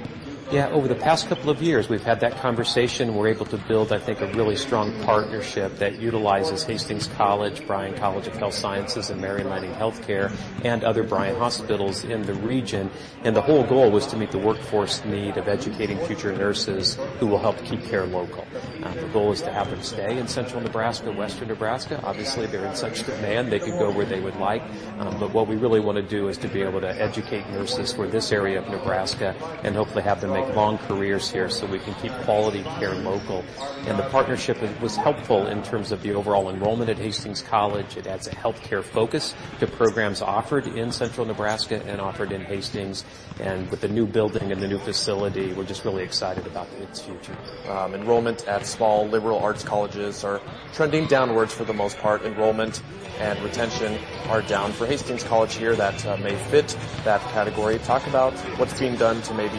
Yeah, over the past couple of years, we've had that conversation. We're able to build, I think, a really strong partnership that utilizes Hastings College, Bryan College of Health Sciences, and Mary Lanning Healthcare, and other Bryan hospitals in the region. And the whole goal was to meet the workforce need of educating future nurses who will help keep care local. Uh, the goal is to have them stay in central Nebraska, western Nebraska. Obviously, they're in such demand, they could go where they would like. Um, but what we really want to do is to be able to educate nurses for this area of Nebraska and hopefully have them make make long careers here so we can keep quality care local. And the partnership was helpful in terms of the overall enrollment at Hastings College. It adds a healthcare focus to programs offered in central Nebraska and offered in Hastings. And with the new building and the new facility, we're just really excited about its future. Um, enrollment at small liberal arts colleges are trending downwards for the most part. Enrollment and retention are down for Hastings College here that uh, may fit that category. Talk about what's being done to maybe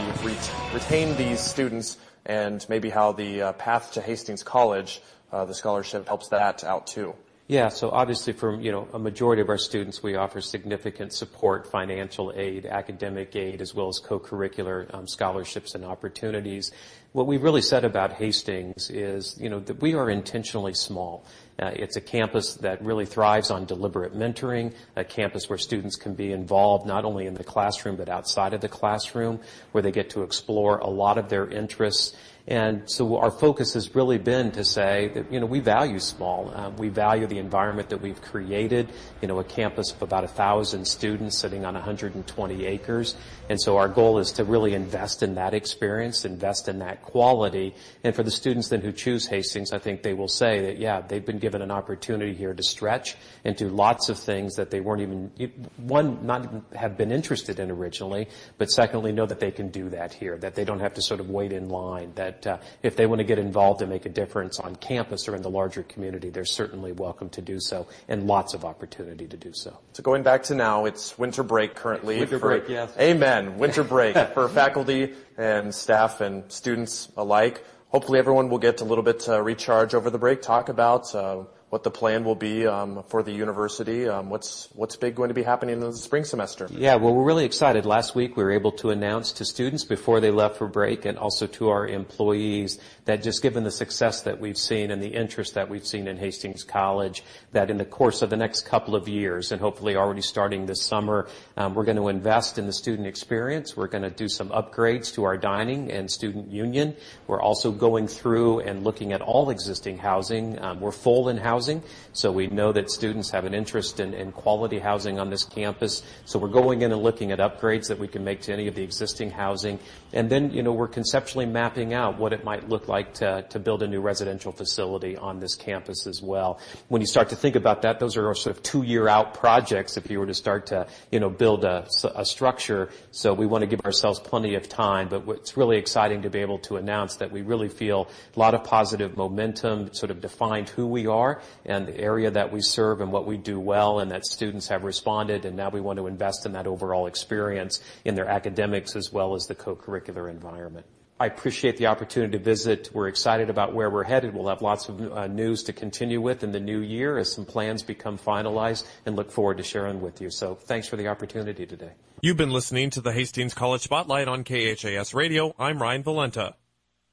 retain these students and maybe how the uh, path to Hastings College, uh, the scholarship helps that out too. Yeah, so obviously for, you know, a majority of our students, we offer significant support, financial aid, academic aid, as well as co-curricular um, scholarships and opportunities. What we've really said about Hastings is, you know, that we are intentionally small. Uh, it's a campus that really thrives on deliberate mentoring, a campus where students can be involved not only in the classroom but outside of the classroom, where they get to explore a lot of their interests and so our focus has really been to say that, you know, we value small. Uh, we value the environment that we've created, you know, a campus of about a thousand students sitting on 120 acres. And so our goal is to really invest in that experience, invest in that quality. And for the students then who choose Hastings, I think they will say that, yeah, they've been given an opportunity here to stretch and do lots of things that they weren't even, one, not even have been interested in originally, but secondly, know that they can do that here, that they don't have to sort of wait in line, that uh, if they want to get involved and make a difference on campus or in the larger community, they're certainly welcome to do so and lots of opportunity to do so. So going back to now, it's winter break currently. Winter break, yes. Amen. Winter break for faculty and staff and students alike. Hopefully everyone will get a little bit to recharge over the break, talk about uh, what the plan will be um, for the university. Um, what's what's big going to be happening in the spring semester? Yeah, well, we're really excited. Last week we were able to announce to students before they left for break, and also to our employees, that just given the success that we've seen and the interest that we've seen in Hastings College, that in the course of the next couple of years, and hopefully already starting this summer, um, we're going to invest in the student experience. We're going to do some upgrades to our dining and student union. We're also going through and looking at all existing housing. Um, we're full in housing. So we know that students have an interest in, in quality housing on this campus. So we're going in and looking at upgrades that we can make to any of the existing housing. And then, you know, we're conceptually mapping out what it might look like to, to build a new residential facility on this campus as well. When you start to think about that, those are sort of two year out projects if you were to start to, you know, build a, a structure. So we want to give ourselves plenty of time, but it's really exciting to be able to announce that we really feel a lot of positive momentum, sort of defined who we are and the area that we serve and what we do well and that students have responded and now we want to invest in that overall experience in their academics as well as the co-curricular environment. I appreciate the opportunity to visit. We're excited about where we're headed. We'll have lots of uh, news to continue with in the new year as some plans become finalized and look forward to sharing with you. So thanks for the opportunity today. You've been listening to the Hastings College Spotlight on KHAS Radio. I'm Ryan Valenta.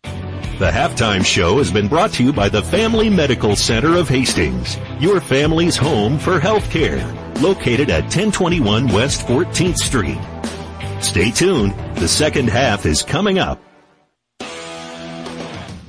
The halftime show has been brought to you by the Family Medical Center of Hastings, your family's home for healthcare, located at 1021 West 14th Street. Stay tuned. The second half is coming up.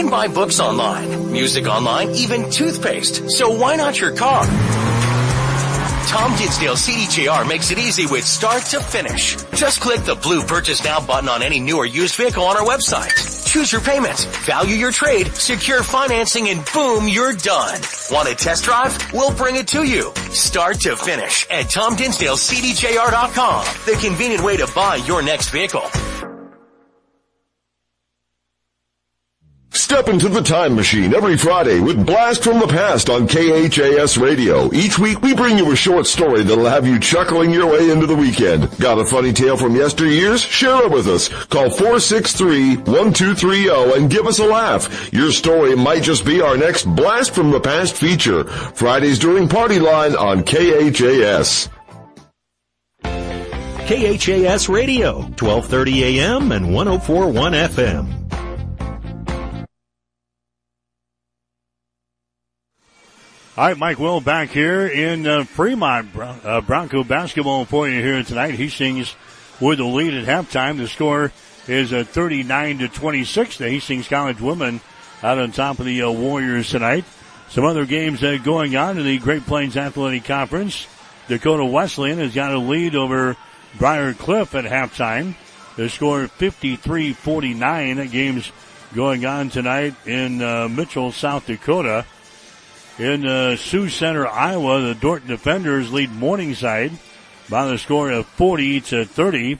Can buy books online, music online, even toothpaste. So why not your car? Tom Dinsdale CDJR makes it easy with start to finish. Just click the blue purchase now button on any new or used vehicle on our website. Choose your payment, value your trade, secure financing, and boom, you're done. Want a test drive? We'll bring it to you. Start to finish at TomDinsdaleCDJR.com. The convenient way to buy your next vehicle. Step into the time machine every Friday with Blast from the Past on KHAS Radio. Each week we bring you a short story that'll have you chuckling your way into the weekend. Got a funny tale from yesteryears? Share it with us. Call 463-1230 and give us a laugh. Your story might just be our next Blast from the Past feature. Fridays during Party Line on KHAS. KHAS Radio, 1230 AM and 1041 FM. All right, Mike Will back here in uh, Fremont. Uh, Bronco basketball for you here tonight. He Hastings with the lead at halftime. The score is uh, 39 to 26. The Hastings College women out on top of the uh, Warriors tonight. Some other games uh, going on in the Great Plains Athletic Conference. Dakota Wesleyan has got a lead over Briar Cliff at halftime. The score 53-49. Games going on tonight in uh, Mitchell, South Dakota. In uh, Sioux Center, Iowa, the Dordt Defenders lead Morningside by the score of 40 to 30.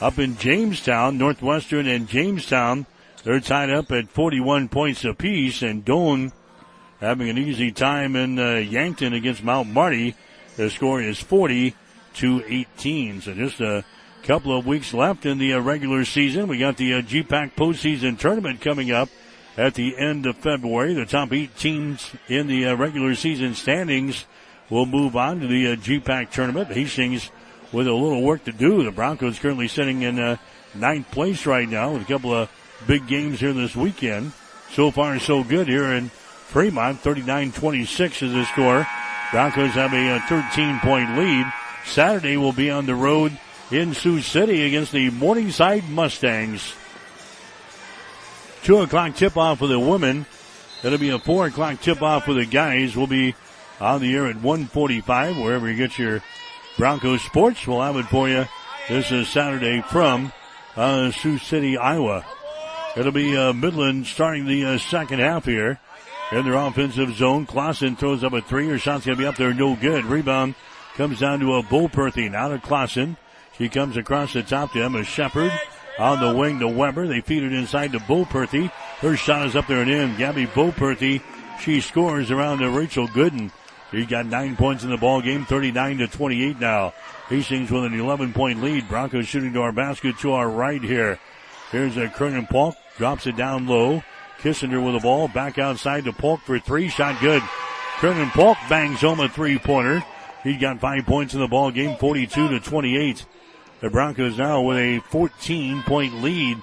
Up in Jamestown, Northwestern and Jamestown, they're tied up at 41 points apiece, and Doane having an easy time in uh, Yankton against Mount Marty. The score is 40 to 18. So just a couple of weeks left in the uh, regular season. We got the uh, GPAC postseason tournament coming up at the end of February. The top eight teams in the uh, regular season standings will move on to the uh, GPAC tournament. Hastings with a little work to do. The Broncos currently sitting in uh, ninth place right now with a couple of big games here this weekend. So far, so good here in Fremont. 39-26 is the score. Broncos have a 13 point lead. Saturday will be on the road in Sioux City against the Morningside Mustangs. Two o'clock tip off for the women. It'll be a four o'clock tip off for the guys. We'll be on the air at 145 wherever you get your Broncos sports. We'll have it for you this is Saturday from uh, Sioux City, Iowa. It'll be uh, Midland starting the uh, second half here in their offensive zone. Clausen throws up a three. Her shot's going to be up there, no good. Rebound comes down to a Bull Boperthy. Now to Clausen. She comes across the top to Emma Shepard. On the wing to Weber. They feed it inside to Boperthy. Her shot is up there and in. Gabby Boperthy. She scores around to Rachel Gooden. She's got nine points in the ball game, 39 to 28 now. Hastings with an 11 point lead. Broncos shooting to our basket to our right here. Here's a Kernan Polk. Drops it down low. Kissinger with the ball. Back outside to Polk for three. Shot good. Kernan Polk bangs home a three pointer. He's got five points in the ball game, 42 to 28. The Broncos now with a 14 point lead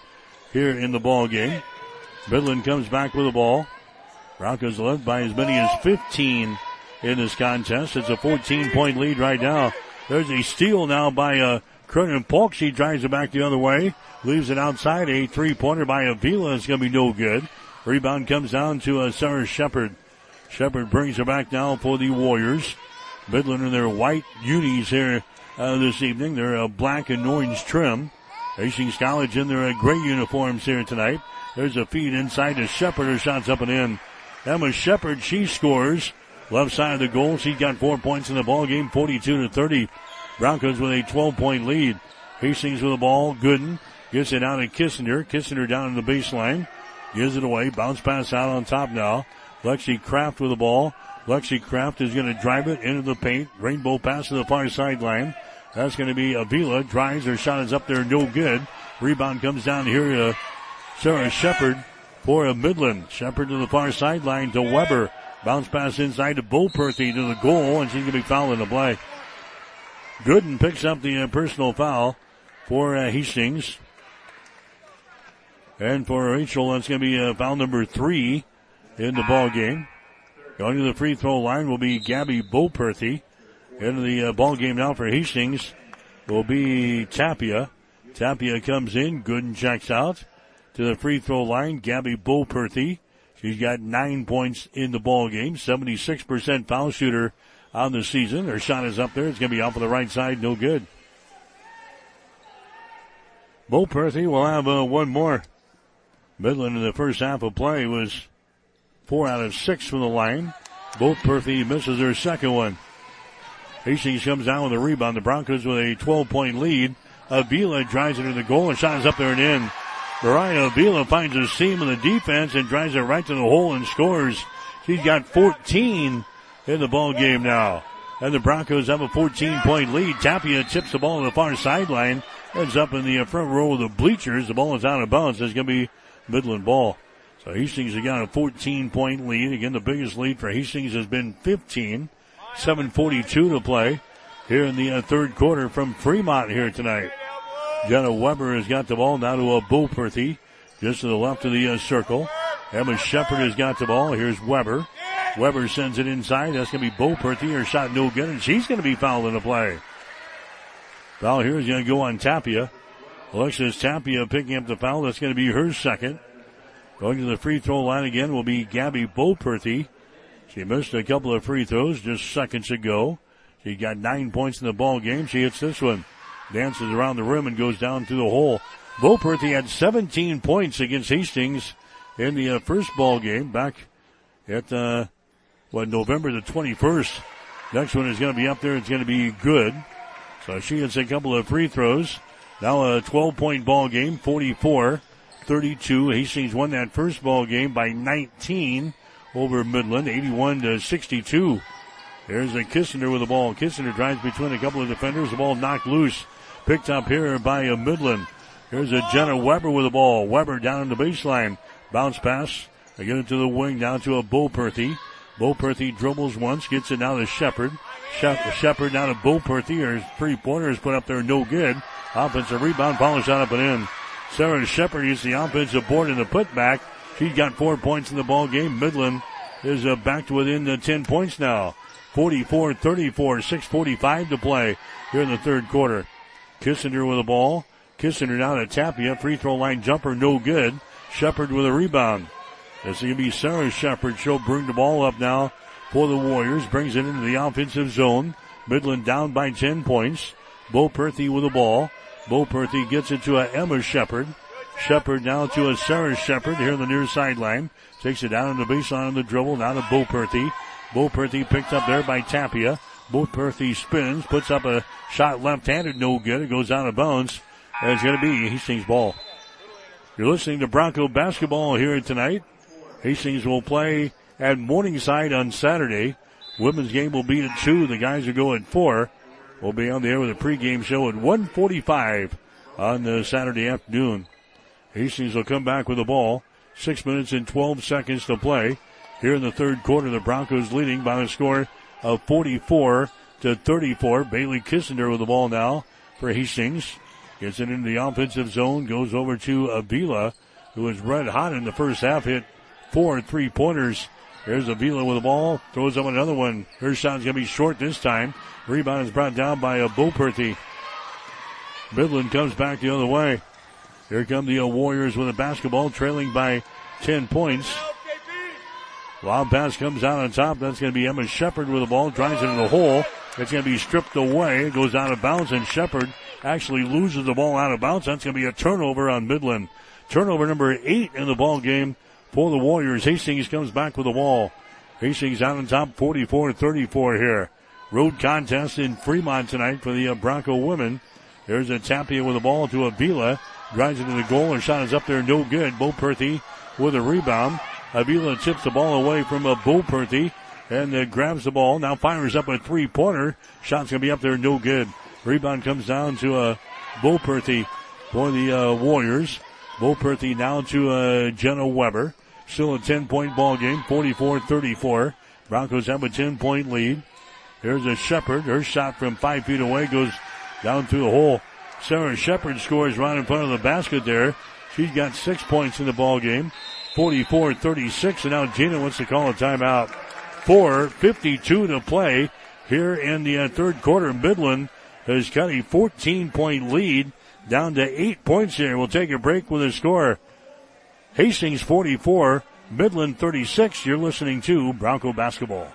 here in the ball game. Midland comes back with the ball. Broncos led by as many as 15 in this contest. It's a 14 point lead right now. There's a steal now by uh, Kernan Polk. She drives it back the other way. Leaves it outside. A three pointer by Avila is going to be no good. Rebound comes down to uh, Sarah Shepard. Shepard brings it back now for the Warriors. Midland in their white unis here uh, this evening. They're a black and orange trim. Hastings College in their uh, gray uniforms here tonight. There's a feed inside to Shepard. Her shot's up and in. Emma Shepard, she scores. Left side of the goal. She's got four points in the ball game, 42 to 30. Broncos with a 12 point lead. Hastings with the ball. Gooden gets it out to Kissinger. Kissinger down in the baseline. Gives it away. Bounce pass out on top now. Lexi Kraft with the ball. Lexi Kraft is going to drive it into the paint. Rainbow pass to the far sideline. That's going to be Avila. Drives. Her shot is up there. No good. Rebound comes down here to Sarah Shepard for a Midland. Shepard to the far sideline to Weber. Bounce pass inside to Boperthy to the goal, and she's going to be fouled in the play. Gooden picks up the uh, personal foul for uh, Hastings. And for Rachel, that's going to be uh, foul number three in the ball game. Going to the free throw line will be Gabby Boperthy. Into the uh, ball game now for Hastings will be Tapia. Tapia comes in. Gooden checks out to the free throw line. Gabby Boperthy. She's got nine points in the ball game. 76% foul shooter on the season. Her shot is up there. It's going to be off of the right side. No good. Boperthy will have uh, one more. Midland in the first half of play was four out of six from the line. Boperthy misses her second one. Hastings comes down with a rebound. The Broncos with a 12 point lead. Avila drives into the goal and shot is up there and in. Mariah Avila finds a seam in the defense and drives it right to the hole and scores. She's got 14 in the ball game now. And the Broncos have a 14 point lead. Tapia tips the ball to the far sideline. Ends up in the front row of the bleachers. The ball is out of bounds. It's going to be Midland ball. So Hastings has got a 14 point lead. Again, the biggest lead for Hastings has been 15. 7.42 to play here in the uh, third quarter from Fremont here tonight. Jenna Weber has got the ball now to a Boperthy, just to the left of the uh, circle. Emma Shepard has got the ball. Here's Weber. Weber sends it inside. That's going to be Boperthy. Her shot no good, and she's going to be fouled in the play. Foul here is going to go on Tapia. Alexis Tapia picking up the foul. That's going to be her second. Going to the free throw line again will be Gabby Boperthy. She missed a couple of free throws just seconds ago. She got nine points in the ball game. She hits this one dances around the rim and goes down through the hole. Boperthy had 17 points against Hastings in the uh, first ball game back at uh, what November the 21st. Next one is going to be up there. It's going to be good. So she hits a couple of free throws. Now a 12 point ball game, 44 32. Hastings won that first ball game by 19 over Midland, 81 to 62. There's a Kissinger with the ball. Kissinger drives between a couple of defenders. The ball knocked loose. Picked up here by a Midland. Here's a Jenna Weber with the ball. Weber down the baseline. Bounce pass. They get it to the wing down to a Boperthy. Bo Perthy dribbles once, gets it now to Shepard. Shepard down to Boperthy. Her three pointers put up there, no good. Offensive rebound, polished out up and in. Sarah Shepard used the offensive board in the putback. She's got four points in the ball game. Midland is uh, back to within the 10 points now. 44-34, 6.45 to play here in the third quarter. Kissinger with the ball. Kissinger down at Tapia. Free throw line jumper, no good. Shepard with a rebound. Is going to be Sarah Shepard. She'll bring the ball up now for the Warriors. Brings it into the offensive zone. Midland down by 10 points. Boperthy with the ball. Boperthy gets it to a Emma Shepard. Shepard now to a Sarah Shepard here on the near sideline. Takes it down on the baseline on the dribble. Now to Boperthy. Bo Perthy picked up there by Tapia. Boperthy spins, puts up a shot left-handed, no good. It goes out of bounds. It's going to be Hastings ball. You're listening to Bronco basketball here tonight. Hastings will play at Morningside on Saturday. Women's game will be at 2. The guys will go at 4. We'll be on the air with a pregame show at 1:45 on the Saturday afternoon. Hastings will come back with the ball. Six minutes and 12 seconds to play. Here in the third quarter, the Broncos leading by a score of 44 to 34. Bailey Kissinger with the ball now for Hastings. Gets it into the offensive zone, goes over to Avila, who was red hot in the first half, hit four three pointers. There's Avila with the ball, throws up another one. Her shot's gonna be short this time. Rebound is brought down by a Boperthy. Midland comes back the other way. Here come the Warriors with a basketball, trailing by 10 points. Lob pass comes out on top. That's going to be Emma Shepard with the ball. Drives it in the hole. It's going to be stripped away. It goes out of bounds, and Shepard actually loses the ball out of bounds. That's going to be a turnover on Midland. Turnover number eight in the ball game for the Warriors. Hastings comes back with the ball. Hastings out on top 44-34 here. Road contest in Fremont tonight for the uh, Bronco women. There's a Tapia with the ball to Avila. Drives into the goal. Her shot is up there, no good. Boperthy with a rebound. Avila chips the ball away from a Boperthy and uh, grabs the ball. Now fires up a three pointer. Shot's gonna be up there, no good. Rebound comes down to a uh, Boperthy for the uh, Warriors. Boperthy now to uh, Jenna Weber. Still a 10 point ball game, 44-34. Broncos have a 10 point lead. Here's a Shepard. Her shot from five feet away goes down through the hole. Sarah Shepard scores right in front of the basket there. She's got six points in the ball game. 44-36, and now Gina wants to call a timeout. 4.52 to play here in the uh, third quarter. Midland has got a 14-point lead down to eight points here. We'll take a break with a score. Hastings 44, Midland 36. You're listening to Bronco Basketball.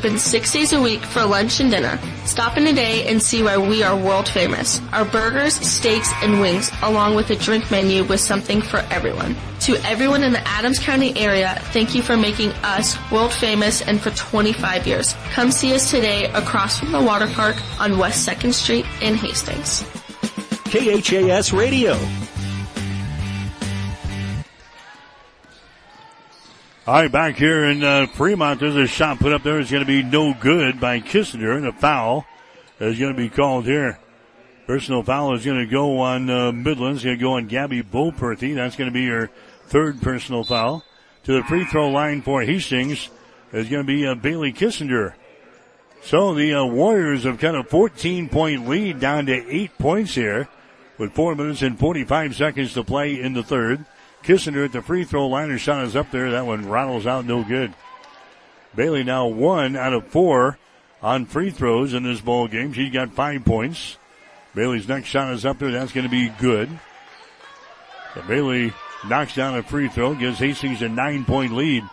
Open six days a week for lunch and dinner. Stop in today and see why we are world famous. Our burgers, steaks, and wings, along with a drink menu with something for everyone. To everyone in the Adams County area, thank you for making us world famous and for 25 years. Come see us today across from the water park on West 2nd Street in Hastings. KHAS Radio. All right, back here in uh, Fremont, there's a shot put up there. It's going to be no good by Kissinger, and a foul is going to be called here. Personal foul is going to go on uh, Midland. It's going to go on Gabby Boperthy. That's going to be your third personal foul. To the free throw line for Hastings is going to be uh, Bailey Kissinger. So the uh, Warriors have cut a 14 point lead down to eight points here with four minutes and 45 seconds to play in the third. Kissinger at the free throw line. Her shot is up there. That one rattles out no good. Bailey now one out of four on free throws in this ball game. She's got five points. Bailey's next shot is up there. That's going to be good. Bailey knocks down a free throw, gives Hastings a nine point lead.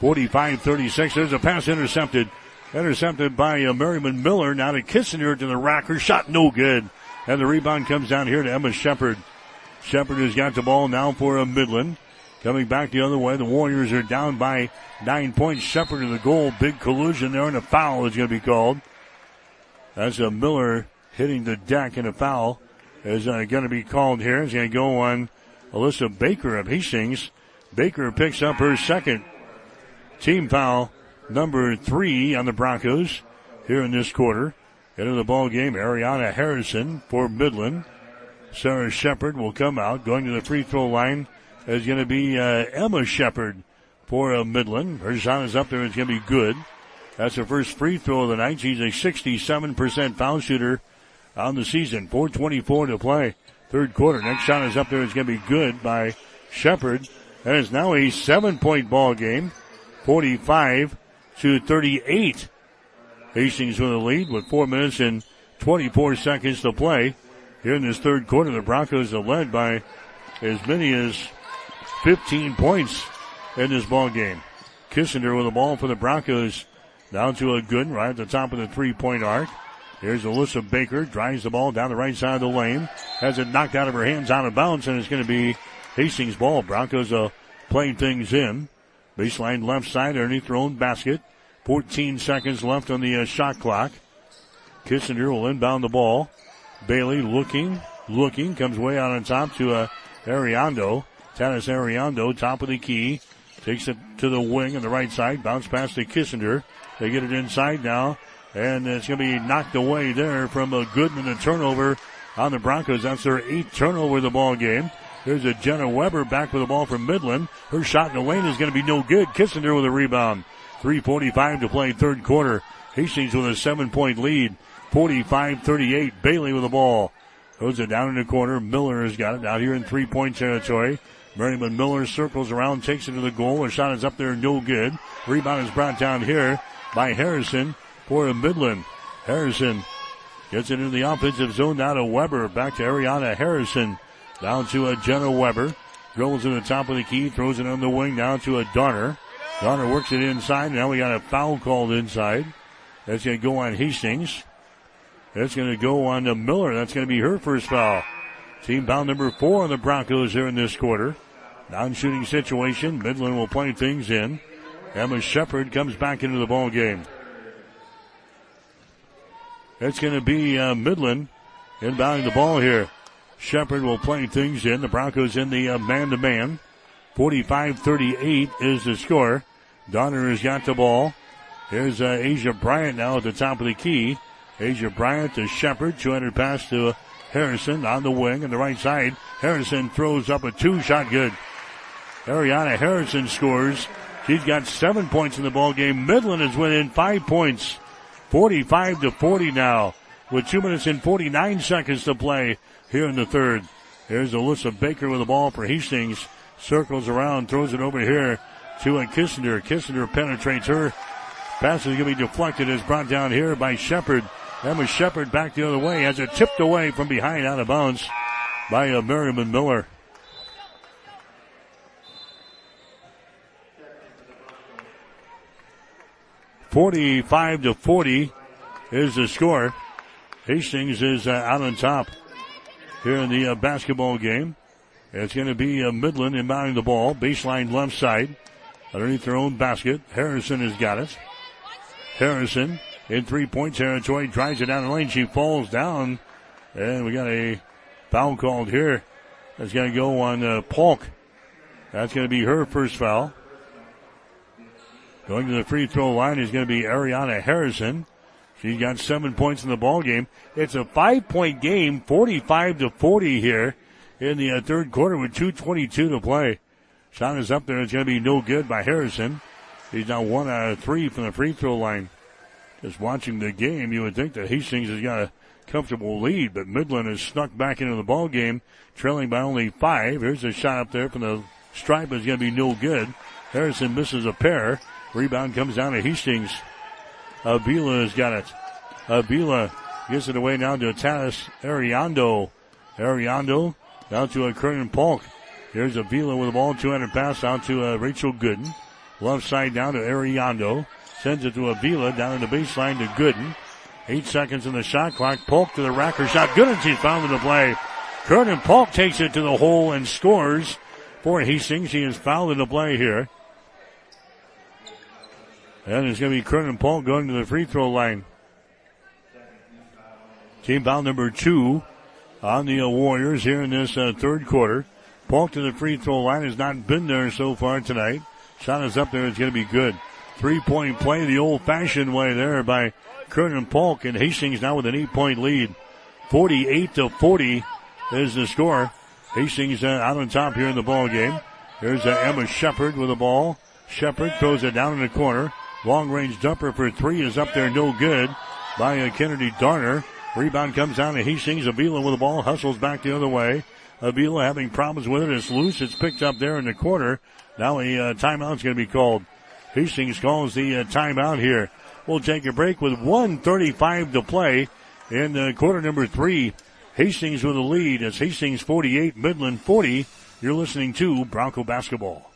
45-36. There's a pass intercepted. Intercepted by uh, Miriam Miller. Now to Kissinger to the rack. Her shot no good. And the rebound comes down here to Emma Shepard. Shepard has got the ball now for Midland. Coming back the other way, the Warriors are down by nine points. Shepard to the goal. Big collusion there, and a foul is going to be called. That's a Miller hitting the deck, and a foul is uh, going to be called here. It's going to go on Alyssa Baker of Hastings. Baker picks up her second team foul, number three on the Broncos here in this quarter. Into the ball game, Ariana Harrison for Midland. Sarah Shepard will come out. Going to the free throw line is going to be uh, Emma Shepard for uh, Midland. Her shot is up there. It's going to be good. That's her first free throw of the night. She's a 67% foul shooter on the season. 424 to play. Third quarter. Next shot is up there. It's going to be good by Shepard. And it's now a seven point ball game. 45 to 38. Hastings with the lead with four minutes and 24 seconds to play. Here in this third quarter, the Broncos are led by as many as 15 points in this ball game. Kissinger with the ball for the Broncos down to a good right at the top of the three point arc. Here's Alyssa Baker, drives the ball down the right side of the lane, has it knocked out of her hands out of bounds, and it's going to be Hastings' ball. Broncos are playing things in. Baseline left side underneath their own basket. 14 seconds left on the uh, shot clock. Kissinger will inbound the ball. Bailey looking, looking, comes way out on top to uh, Ariando. Tanis Ariando, top of the key. Takes it to the wing on the right side. Bounce pass to Kissinger. They get it inside now. And it's going to be knocked away there from a Gooden. A turnover on the Broncos. That's their eighth turnover of the ball game. There's a Jenna Weber back with the ball from Midland. Her shot in the lane is going to be no good. Kissinger with a rebound. 3.45 to play third quarter. Hastings with a seven point lead. 45-38. Bailey with the ball. Throws it down in the corner. Miller has got it out here in three point territory. Miriam Miller circles around, takes it to the goal. A shot is up there, no good. Rebound is brought down here by Harrison for Midland. Harrison gets it into the offensive zone now to Weber. Back to Ariana Harrison. Down to a Jenna Weber. Drills to the top of the key, throws it on the wing down to a Donner. Donner works it inside. Now we got a foul called inside. That's going to go on Hastings. That's going to go on to Miller. That's going to be her first foul. Team foul number four on the Broncos here in this quarter. Non-shooting situation. Midland will play things in. Emma Shepard comes back into the ball game. It's going to be uh, Midland inbounding the ball here. Shepard will play things in. The Broncos in the uh, man-to-man. 45-38 is the score. Donner has got the ball. Here's uh, Asia Bryant now at the top of the key. Asia Bryant to Shepard. 200 pass to Harrison on the wing on the right side. Harrison throws up a two shot good. Ariana Harrison scores. She's got seven points in the ball game. Midland is winning five points. 45 to 40 now with two minutes and 49 seconds to play here in the third. Here's Alyssa Baker with the ball for Hastings. Circles around, throws it over here to a Kissinger. Kissinger penetrates her. Pass is going to be deflected. Is brought down here by Shepard. Emma Shepard back the other way. as it tipped away from behind out of bounds by uh, Miriam Miller. 45 to 40 is the score. Hastings is uh, out on top here in the uh, basketball game. It's going to be uh, Midland inbounding the ball, baseline left side, underneath their own basket. Harrison has got it. Harrison in three point territory, drives it down the lane. She falls down, and we got a foul called here. That's going to go on uh, Polk. That's going to be her first foul. Going to the free throw line is going to be Ariana Harrison. She's got seven points in the ball game. It's a five point game, 45 to 40 here in the uh, third quarter with 2.22 to play. Shot is up there. It's going to be no good by Harrison. He's now one out of three from the free throw line. Just watching the game, you would think that Hastings has got a comfortable lead, but Midland has snuck back into the ball game, trailing by only five. Here's a shot up there from the stripe. It's going to be no good. Harrison misses a pair. Rebound comes down to Hastings. Avila has got it. Avila gets it away now to Tanis Ariando. Ariando down to a Kernan Polk. Here's Avila with the ball. 200 pass out to uh, Rachel Gooden. Left side down to Ariando. Sends it to Avila down in the baseline to Gooden. Eight seconds in the shot clock. Polk to the racker shot. Gooden, she's found in the play. Kernan Polk takes it to the hole and scores for Hastings. He is fouled in the play here. And it's going to be Kernan Polk going to the free throw line. Team foul number two on the uh, Warriors here in this uh, third quarter. Polk to the free throw line has not been there so far tonight. Shot is up there. It's going to be good. Three point play the old fashioned way there by Kernan Polk and Hastings now with an eight point lead. 48 to 40 is the score. Hastings uh, out on top here in the ball game. Here's uh, Emma Shepard with the ball. Shepard throws it down in the corner. Long range jumper for three is up there, no good by uh, Kennedy Darner. Rebound comes down to Hastings. Avila with the ball, hustles back the other way. Avila having problems with it. It's loose. It's picked up there in the corner. Now a uh, timeout's going to be called. Hastings calls the uh, timeout here. We'll take a break with 135 to play in uh, quarter number three. Hastings with the lead. It's Hastings 48, Midland 40. You're listening to Bronco Basketball.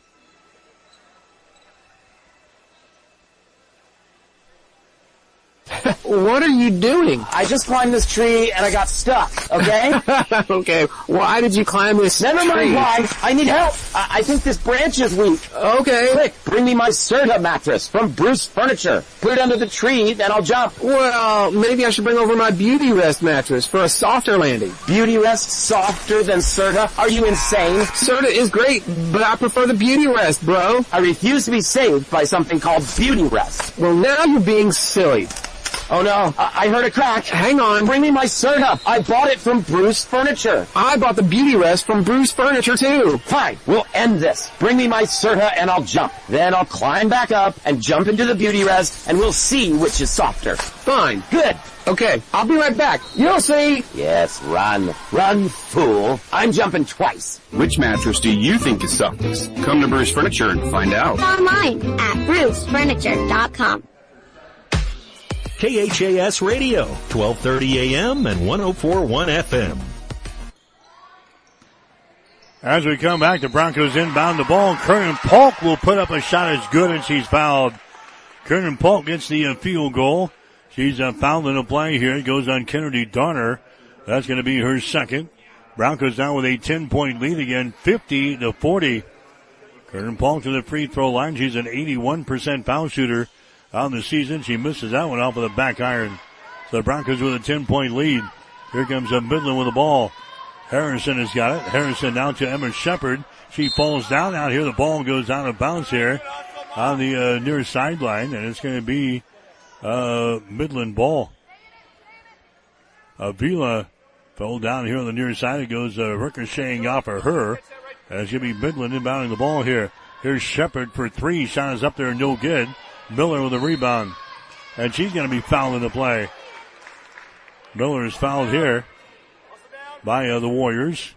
what are you doing? I just climbed this tree and I got stuck, okay? okay, why did you climb this Never tree? mind why. I need help. I, I think this branch is weak. Okay. Quick, bring me my Serta mattress from Bruce Furniture. Put it under the tree, then I'll jump. Well, maybe I should bring over my Beautyrest mattress for a softer landing. Beautyrest softer than Serta? Are you insane? Serta is great, but I prefer the Beautyrest, bro. I refuse to be saved by something called Beautyrest. Well, now you're being silly. Oh no, I, I heard a crack. Hang on. Bring me my Serta. I bought it from Bruce Furniture. I bought the Beautyrest from Bruce Furniture too. Fine, we'll end this. Bring me my Serta and I'll jump. Then I'll climb back up and jump into the Beautyrest and we'll see which is softer. Fine. Good. Okay, I'll be right back. You'll see. Yes, run. Run, fool. I'm jumping twice. Which mattress do you think is softest? Come to Bruce Furniture and find out. Online at brucefurniture.com. KHAS Radio, 1230 AM and 1041 FM. As we come back, the Broncos inbound the ball. Kernan Polk will put up a shot as good and she's fouled. Kernan Polk gets the uh, field goal. She's uh, fouled in a play here. It goes on Kennedy Donner. That's going to be her second. Broncos now with a 10 point lead again, 50 to 40. Kernan Polk to the free throw line. She's an 81% foul shooter on the season. She misses that one off of the back iron. So the Broncos with a 10 point lead. Here comes a Midland with the ball. Harrison has got it. Harrison now to Emma Shepard. She falls down out here. The ball goes out of bounds here on the uh, near sideline, and it's going to be uh, Midland ball. Avila fell down here on the near side. It goes uh, ricocheting off of her. And it's going to be Midland inbounding the ball here. Here's Shepard for three. Shot is up there, no good. Miller with a rebound. And she's going to be fouled in the play. Miller is fouled here by uh, the Warriors.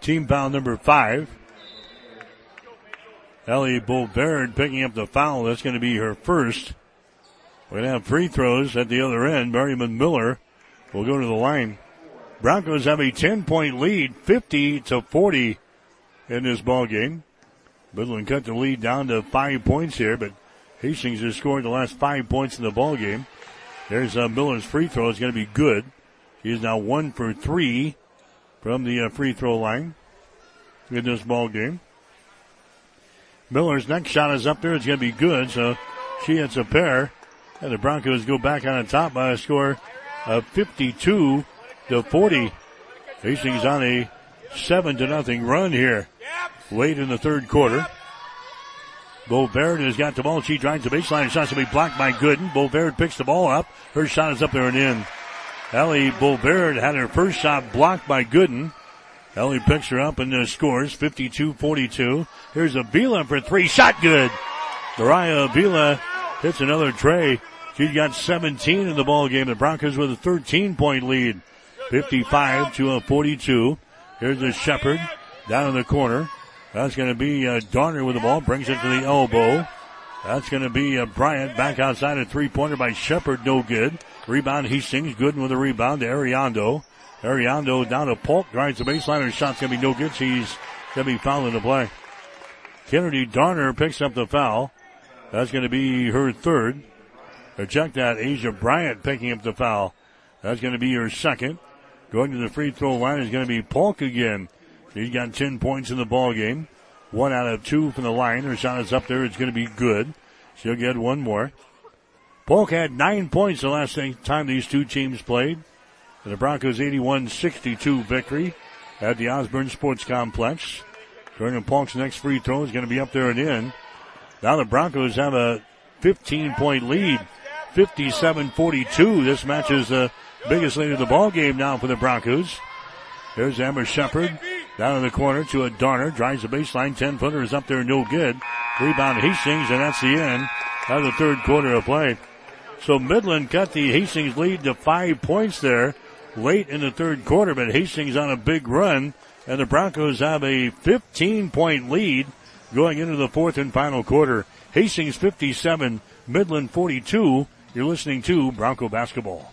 Team foul number five. Ellie Bovaird picking up the foul. That's going to be her first. We're going to have free throws at the other end. Miriam Miller will go to the line. Broncos have a 10 point lead, 50 to 40 in this ball game. Midland cut the lead down to five points here, but Hastings has scored the last five points in the ball game. There's uh, Miller's free throw. It's going to be good. He is now one for three from the uh, free throw line in this ball game. Miller's next shot is up there. It's going to be good. So she hits a pair. And the Broncos go back on the top by a score of 52 to 40. Hastings on a seven to nothing run here late in the third quarter. Bovaird has got the ball. She drives the baseline. Shot's to be blocked by Gooden. Bovaird picks the ball up. Her shot is up there and in. Ellie Bovaird had her first shot blocked by Gooden. Ellie picks her up and uh, scores 52-42. Here's Avila for three. Shot good. Mariah Avila hits another tray. She's got 17 in the ball game. The Broncos with a 13 point lead. 55 to a 42. Here's the Shepard down in the corner. That's going to be uh, Darner with the ball. Brings it to the elbow. That's going to be uh, Bryant back outside a three pointer by Shepard. No good. Rebound Hastings. Gooden with a rebound to Ariando. Ariando down to Polk. Drives the baseline. Her shot's going to be no good. She's going to be fouled in the play. Kennedy Darner picks up the foul. That's going to be her third. Check that. Asia Bryant picking up the foul. That's going to be her second. Going to the free throw line is going to be Polk again. He's got 10 points in the ball game. One out of two from the line. Her shot is up there. It's going to be good. She'll get one more. Polk had nine points the last time these two teams played. The Broncos 81-62 victory at the Osborne Sports Complex. Jordan Polk's next free throw is going to be up there and in. Now the Broncos have a 15 point lead. 57-42. This match is the biggest lead of the ball game now for the Broncos. There's Amber Shepard down in the corner to a Darner. Drives the baseline. 10 footer is up there. No good. Rebound Hastings and that's the end of the third quarter of play. So Midland cut the Hastings lead to five points there late in the third quarter, but Hastings on a big run and the Broncos have a 15 point lead going into the fourth and final quarter. Hastings 57, Midland 42. You're listening to Bronco Basketball.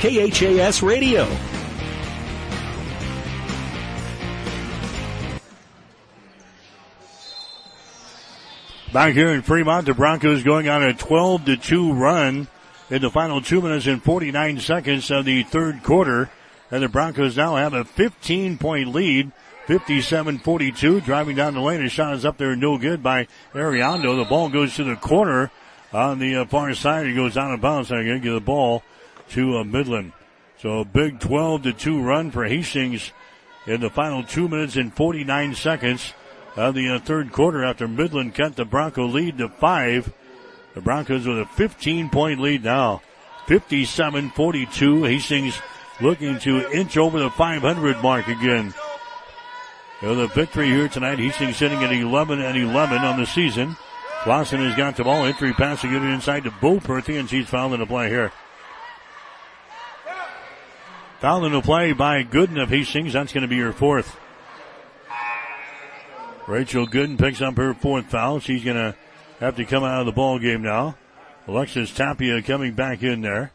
KHAS Radio. Back here in Fremont, the Broncos going on a 12 to 2 run in the final two minutes and 49 seconds of the third quarter. And the Broncos now have a 15 point lead. 57-42 driving down the lane. A shot is up there no good by Ariando. The ball goes to the corner on the uh, far side. It goes out of bounds. To give the ball to uh, Midland. So a big 12 to 2 run for Hastings in the final two minutes and 49 seconds of the uh, third quarter after Midland cut the Bronco lead to five. The Broncos with a 15 point lead now. 57-42. Hastings looking to inch over the 500 mark again. You know, the victory here tonight, Hastings sitting at 11 and 11 on the season. Lawson has got the ball. Entry pass it inside to Boperthy, and she's fouled in the play here. Foul in the play by Gooden of Hastings. That's going to be her fourth. Rachel Gooden picks up her fourth foul. She's going to have to come out of the ball game now. Alexis Tapia coming back in there.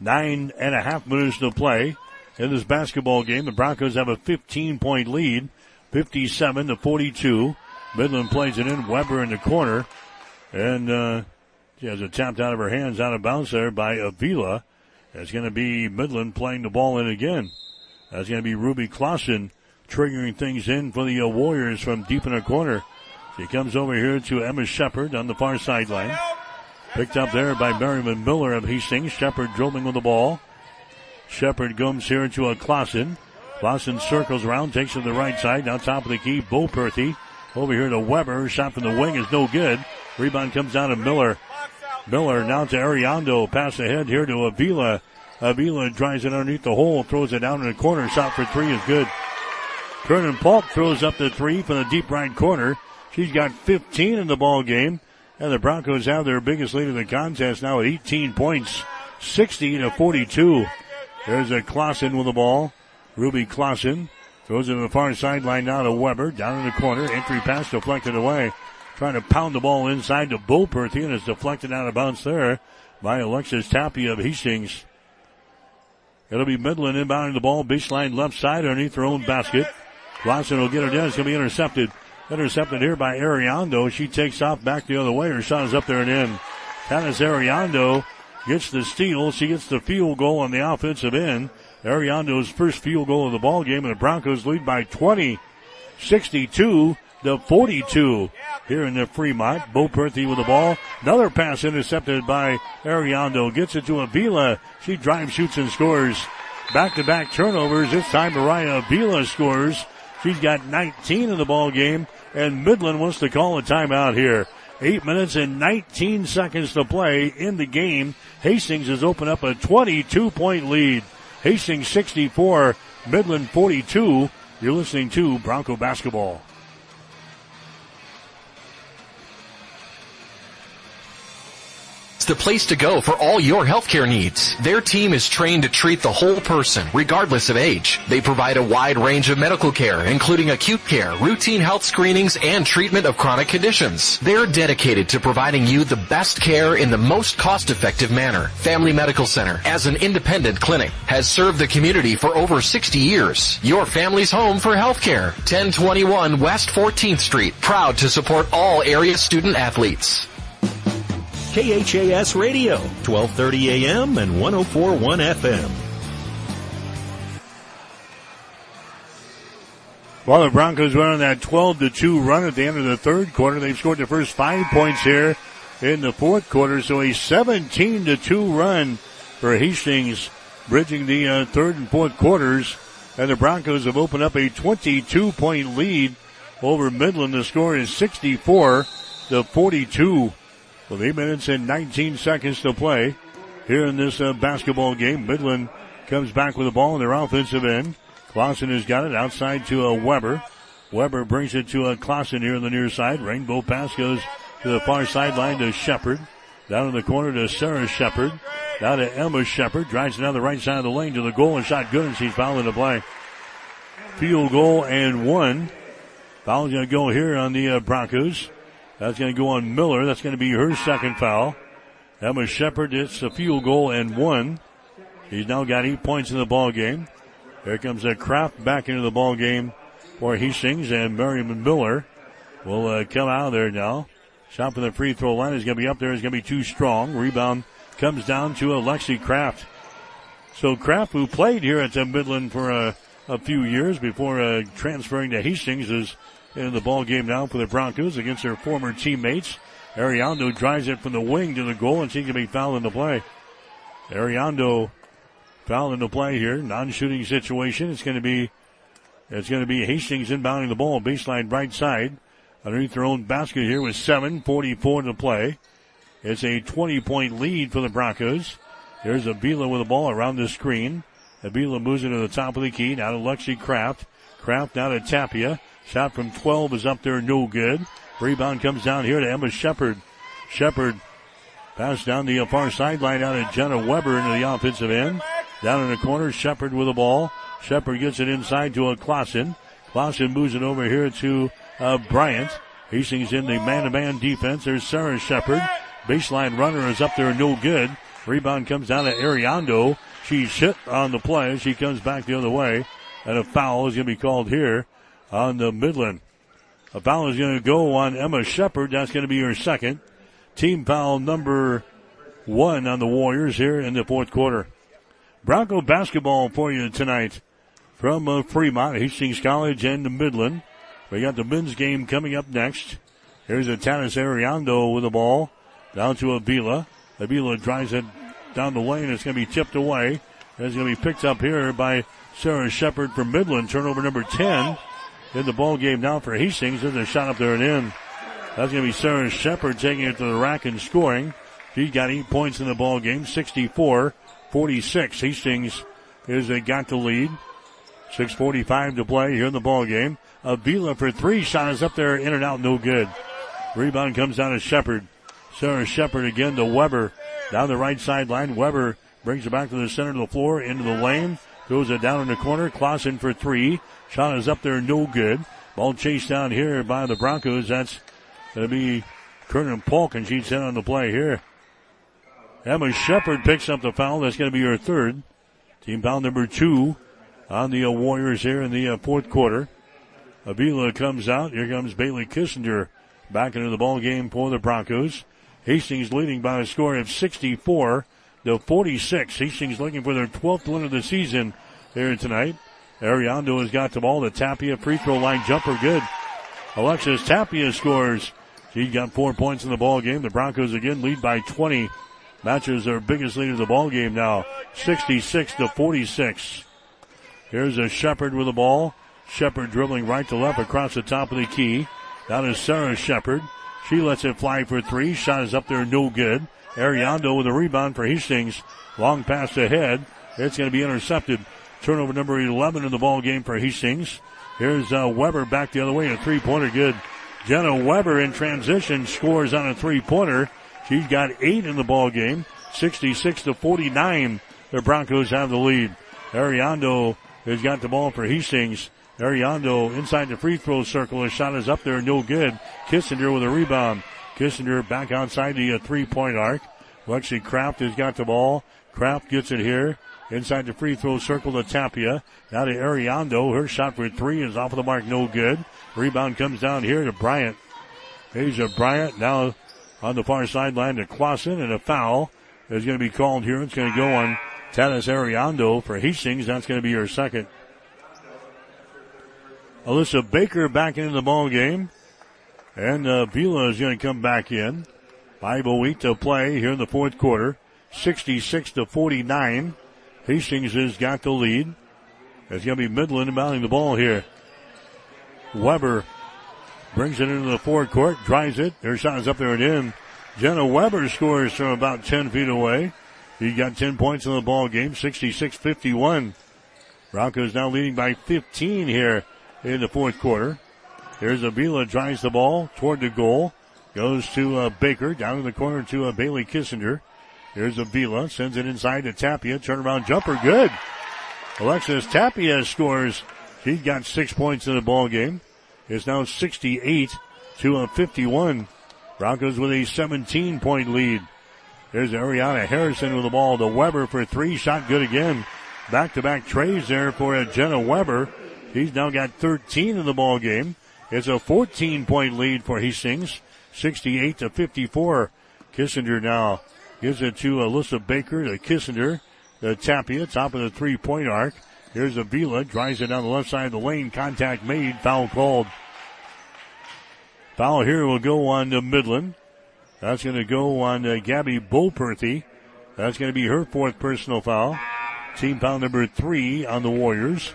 Nine and a half minutes to play in this basketball game. The Broncos have a 15 point lead, 57 to 42. Midland plays it in. Weber in the corner. And, uh, she has it tapped out of her hands out of bounds there by Avila. It's going to be Midland playing the ball in again. That's going to be Ruby Clausen triggering things in for the uh, Warriors from deep in the corner. She comes over here to Emma Shepard on the far sideline. Picked up there by Miriam Miller of Hastings. Shepard dribbling with the ball. Shepard comes here to a Clausen. Clausen circles around, takes it to the right side. Now top of the key, Boperthy. Over here to Weber. Shot from the wing is no good. Rebound comes down to Miller. Miller now to Ariando. Pass ahead here to Avila. Avila drives it underneath the hole, throws it down in the corner. Shot for three is good. Kernan Polk throws up the three from the deep right corner. She's got 15 in the ball game. And the Broncos have their biggest lead in the contest now at 18 points, 60 to 42. There's a Clausen with the ball. Ruby Clausen throws it to the far sideline now to Weber. Down in the corner. Entry pass deflected away. Trying to pound the ball inside to Boperthy and it's deflected out of bounds there by Alexis Tapia of Hastings. It'll be Midland inbounding the ball, baseline left side underneath their own basket. Clausen will get it down. It's going to be intercepted. Intercepted here by Ariando. She takes off back the other way. Her shot is up there and in. Tanis Ariando gets the steal. She gets the field goal on the offensive end. Ariando's first field goal of the ball game, and the Broncos lead by 20, 62 to 42 here in the Fremont. Boperthy with the ball. Another pass intercepted by Ariando. Gets it to Avila. She drives, shoots, and scores. Back to back turnovers. This time Mariah Avila scores. She's got 19 in the ball game, and Midland wants to call a timeout here. Eight minutes and 19 seconds to play in the game. Hastings has opened up a 22 point lead. Hastings 64, Midland 42. You're listening to Bronco Basketball. The place to go for all your healthcare needs. Their team is trained to treat the whole person, regardless of age. They provide a wide range of medical care, including acute care, routine health screenings, and treatment of chronic conditions. They're dedicated to providing you the best care in the most cost-effective manner. Family Medical Center, as an independent clinic, has served the community for over 60 years. Your family's home for healthcare. 1021 West 14th Street. Proud to support all area student athletes. KHAS Radio, 1230 AM and 1041 FM. While the Broncos went on that 12 to 2 run at the end of the third quarter, they've scored the first five points here in the fourth quarter. So a 17 to 2 run for Hastings, bridging the uh, third and fourth quarters. And the Broncos have opened up a 22 point lead over Midland. The score is 64 to 42 with 8 minutes and 19 seconds to play here in this uh, basketball game. Midland comes back with the ball in their offensive end. Clausen has got it outside to a uh, Weber. Weber brings it to a uh, Clausen here on the near side. Rainbow pass goes to the far sideline to Shepard. Down in the corner to Sarah Shepard. Down to Emma Shepard. Drives down the right side of the lane to the goal and shot good and she's fouling the play. Field goal and one. Foul's going to go here on the uh, Broncos. That's going to go on Miller. That's going to be her second foul. Emma Shepard It's a field goal and one. He's now got eight points in the ball game. Here comes a Kraft back into the ball game for Hastings and Miriam Miller will uh, come out of there now. Shot from the free throw line is going to be up there. Is going to be too strong. Rebound comes down to Alexi Kraft. So Kraft, who played here at Midland for a, a few years before uh, transferring to Hastings, is in the ball game now for the Broncos against their former teammates. Ariando drives it from the wing to the goal and going to be fouled in the play. Ariando fouled in the play here. Non-shooting situation. It's going to be, it's going to be Hastings inbounding the ball baseline right side underneath their own basket here with 7.44 to play. It's a 20 point lead for the Broncos. There's Avila with the ball around the screen. Avila moves to the top of the key. Now to Lexi Kraft. Kraft now to Tapia. Shot from 12 is up there, no good. Rebound comes down here to Emma Shepard. Shepard pass down the far sideline out of Jenna Weber into the offensive end. Down in the corner, Shepard with the ball. Shepard gets it inside to a Clausen. Clausen moves it over here to uh, Bryant. Hastings in the man-to-man defense. There's Sarah Shepard. Baseline runner is up there, no good. Rebound comes down to Ariando. She's hit on the play. She comes back the other way. And a foul is going to be called here on the Midland. A foul is going to go on Emma Shepard. That's going to be her second. Team foul number one on the Warriors here in the fourth quarter. Bronco basketball for you tonight from uh, Fremont, Hastings College, and Midland. We got the men's game coming up next. Here's a Tanis Ariando with the ball down to Avila. Avila drives it down the lane. It's going to be tipped away. It's going to be picked up here by Sarah Shepard from Midland. Turnover number 10 in the ball game now for Hastings. There's a shot up there and in. That's going to be Sarah Shepard taking it to the rack and scoring. She's got eight points in the ball game, 64 46. Hastings is they got the lead. 6.45 to play here in the ball game. Avila for three. Shot is up there, in and out, no good. Rebound comes down to Shepard. Sarah Shepard again to Weber. Down the right sideline. Weber brings it back to the center of the floor, into the lane. Throws it down in the corner. Clausen for three. Shot is up there, no good. Ball chased down here by the Broncos. That's going to be Kernan Polk, and she's in on the play here. Emma Shepard picks up the foul. That's going to be her third. Team foul number two on the uh, Warriors here in the uh, fourth quarter. Avila comes out. Here comes Bailey Kissinger back into the ball game for the Broncos. Hastings leading by a score of 64 to 46. Hastings looking for their 12th win of the season here tonight. Ariando has got the ball. The Tapia free throw line jumper good. Alexis Tapia scores. She got four points in the ball game. The Broncos again lead by 20. Matches their biggest lead of the ball game now, 66 to 46. Here's a Shepard with the ball. Shepard dribbling right to left across the top of the key. Down is Sarah Shepard. She lets it fly for three. Shot is up there, no good. Ariando with a rebound for Hastings. Long pass ahead. It's going to be intercepted. Turnover number 11 in the ball game for Hastings. Here's uh, Weber back the other way. In a three pointer good. Jenna Weber in transition scores on a three pointer. She's got eight in the ball game. 66 to 49. The Broncos have the lead. Ariando has got the ball for Hastings. Ariando inside the free throw circle. His shot is up there, no good. Kissinger with a rebound. Kissinger back outside the uh, three point arc. Lexi Kraft has got the ball. Kraft gets it here. Inside the free throw circle to Tapia. Now to Ariando. Her shot for three is off of the mark, no good. Rebound comes down here to Bryant. Asia Bryant now on the far sideline to Clausen, and a foul is going to be called here. It's going to go on Tanis Ariando for Hastings. That's going to be her second. Alyssa Baker back into the ball game. And uh, Vila is going to come back in. 5.08 to play here in the fourth quarter. 66 to 49. Hastings has got the lead. It's going to be Midland mounting the ball here. Weber brings it into the forecourt, drives it. Their shot is up there and in. Jenna Weber scores from about 10 feet away. He got 10 points in the ball game, 66-51. Broncos now leading by 15 here in the fourth quarter. There's Avila drives the ball toward the goal. Goes to uh, Baker down in the corner to uh, Bailey Kissinger. Here's Avila sends it inside to Tapia. Turnaround jumper, good. Alexis Tapia scores. She got six points in the ball game. It's now 68 to a 51. Broncos with a 17 point lead. There's Ariana Harrison with the ball to Weber for three. Shot good again. Back to back treys there for Jenna Weber. He's now got 13 in the ball game. It's a 14 point lead for Hastings. 68 to 54. Kissinger now gives it to Alyssa Baker to Kissinger. The Tapia, top of the three point arc. Here's Avila, drives it down the left side of the lane. Contact made, foul called. Foul here will go on to Midland. That's going to go on uh, Gabby Boperthy. That's going to be her fourth personal foul. Team foul number three on the Warriors.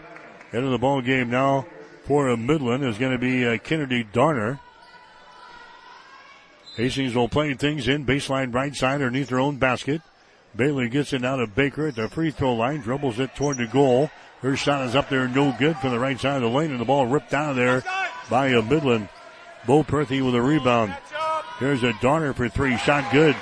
End of the ball game now for Midland is going to be uh, Kennedy Darner. Hastings will play things in baseline right side underneath their own basket. Bailey gets it out of Baker at the free throw line, dribbles it toward the goal. Her shot is up there, no good from the right side of the lane, and the ball ripped out of there by a Midland. Boperthy with a rebound. Here's a Donner for three, shot good.